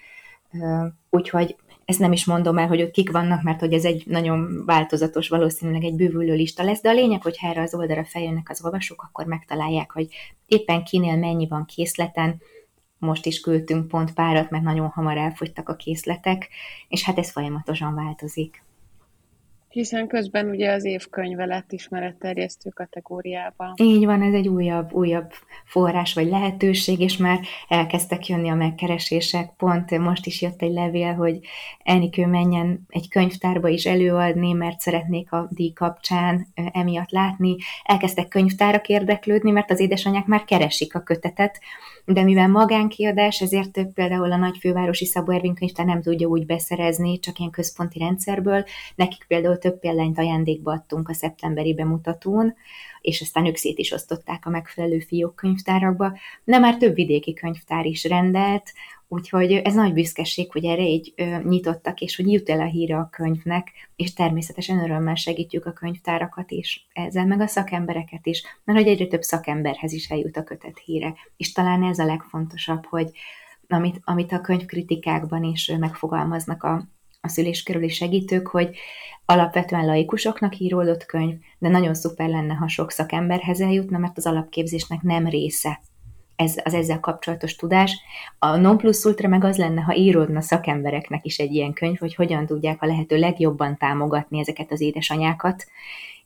úgyhogy ezt nem is mondom el, hogy ott kik vannak, mert hogy ez egy nagyon változatos, valószínűleg egy bővülő lista lesz, de a lényeg, hogy ha erre az oldalra feljönnek az olvasók, akkor megtalálják, hogy éppen kinél mennyi van készleten, most is küldtünk pont párat, mert nagyon hamar elfogytak a készletek, és hát ez folyamatosan változik. Hiszen közben ugye az évkönyve lett ismeretterjesztő kategóriában. Így van, ez egy újabb, újabb forrás vagy lehetőség, és már elkezdtek jönni a megkeresések. Pont most is jött egy levél, hogy Enikő menjen egy könyvtárba is előadni, mert szeretnék a díj kapcsán emiatt látni. Elkezdtek könyvtárak érdeklődni, mert az édesanyák már keresik a kötetet, de mivel magánkiadás, ezért több például a nagy fővárosi Szabó Ervin könyvtár nem tudja úgy beszerezni, csak ilyen központi rendszerből. Nekik például több példányt ajándékba adtunk a szeptemberi bemutatón, és aztán ők szét is osztották a megfelelő fiók könyvtárakba, de már több vidéki könyvtár is rendelt, Úgyhogy ez nagy büszkeség, hogy erre így ö, nyitottak, és hogy jut el a híre a könyvnek, és természetesen örömmel segítjük a könyvtárakat is, ezzel meg a szakembereket is, mert hogy egyre több szakemberhez is eljut a kötet híre. És talán ez a legfontosabb, hogy amit, amit a könyvkritikákban is megfogalmaznak a, a szülés körüli segítők, hogy alapvetően laikusoknak íródott könyv, de nagyon szuper lenne, ha sok szakemberhez eljutna, mert az alapképzésnek nem része ez, az ezzel kapcsolatos tudás. A non plus ultra meg az lenne, ha íródna szakembereknek is egy ilyen könyv, hogy hogyan tudják a lehető legjobban támogatni ezeket az édesanyákat,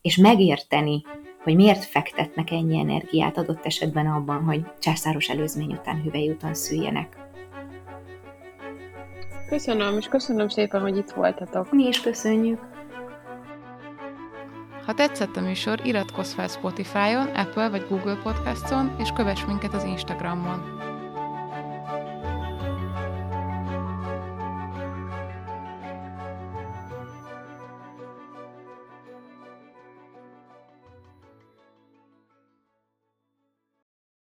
és megérteni, hogy miért fektetnek ennyi energiát adott esetben abban, hogy császáros előzmény után hüvely után szüljenek. Köszönöm, és köszönöm szépen, hogy itt voltatok. Mi is köszönjük. Ha tetszett a műsor, iratkozz fel Spotify-on, Apple vagy Google Podcaston, és kövess minket az Instagramon.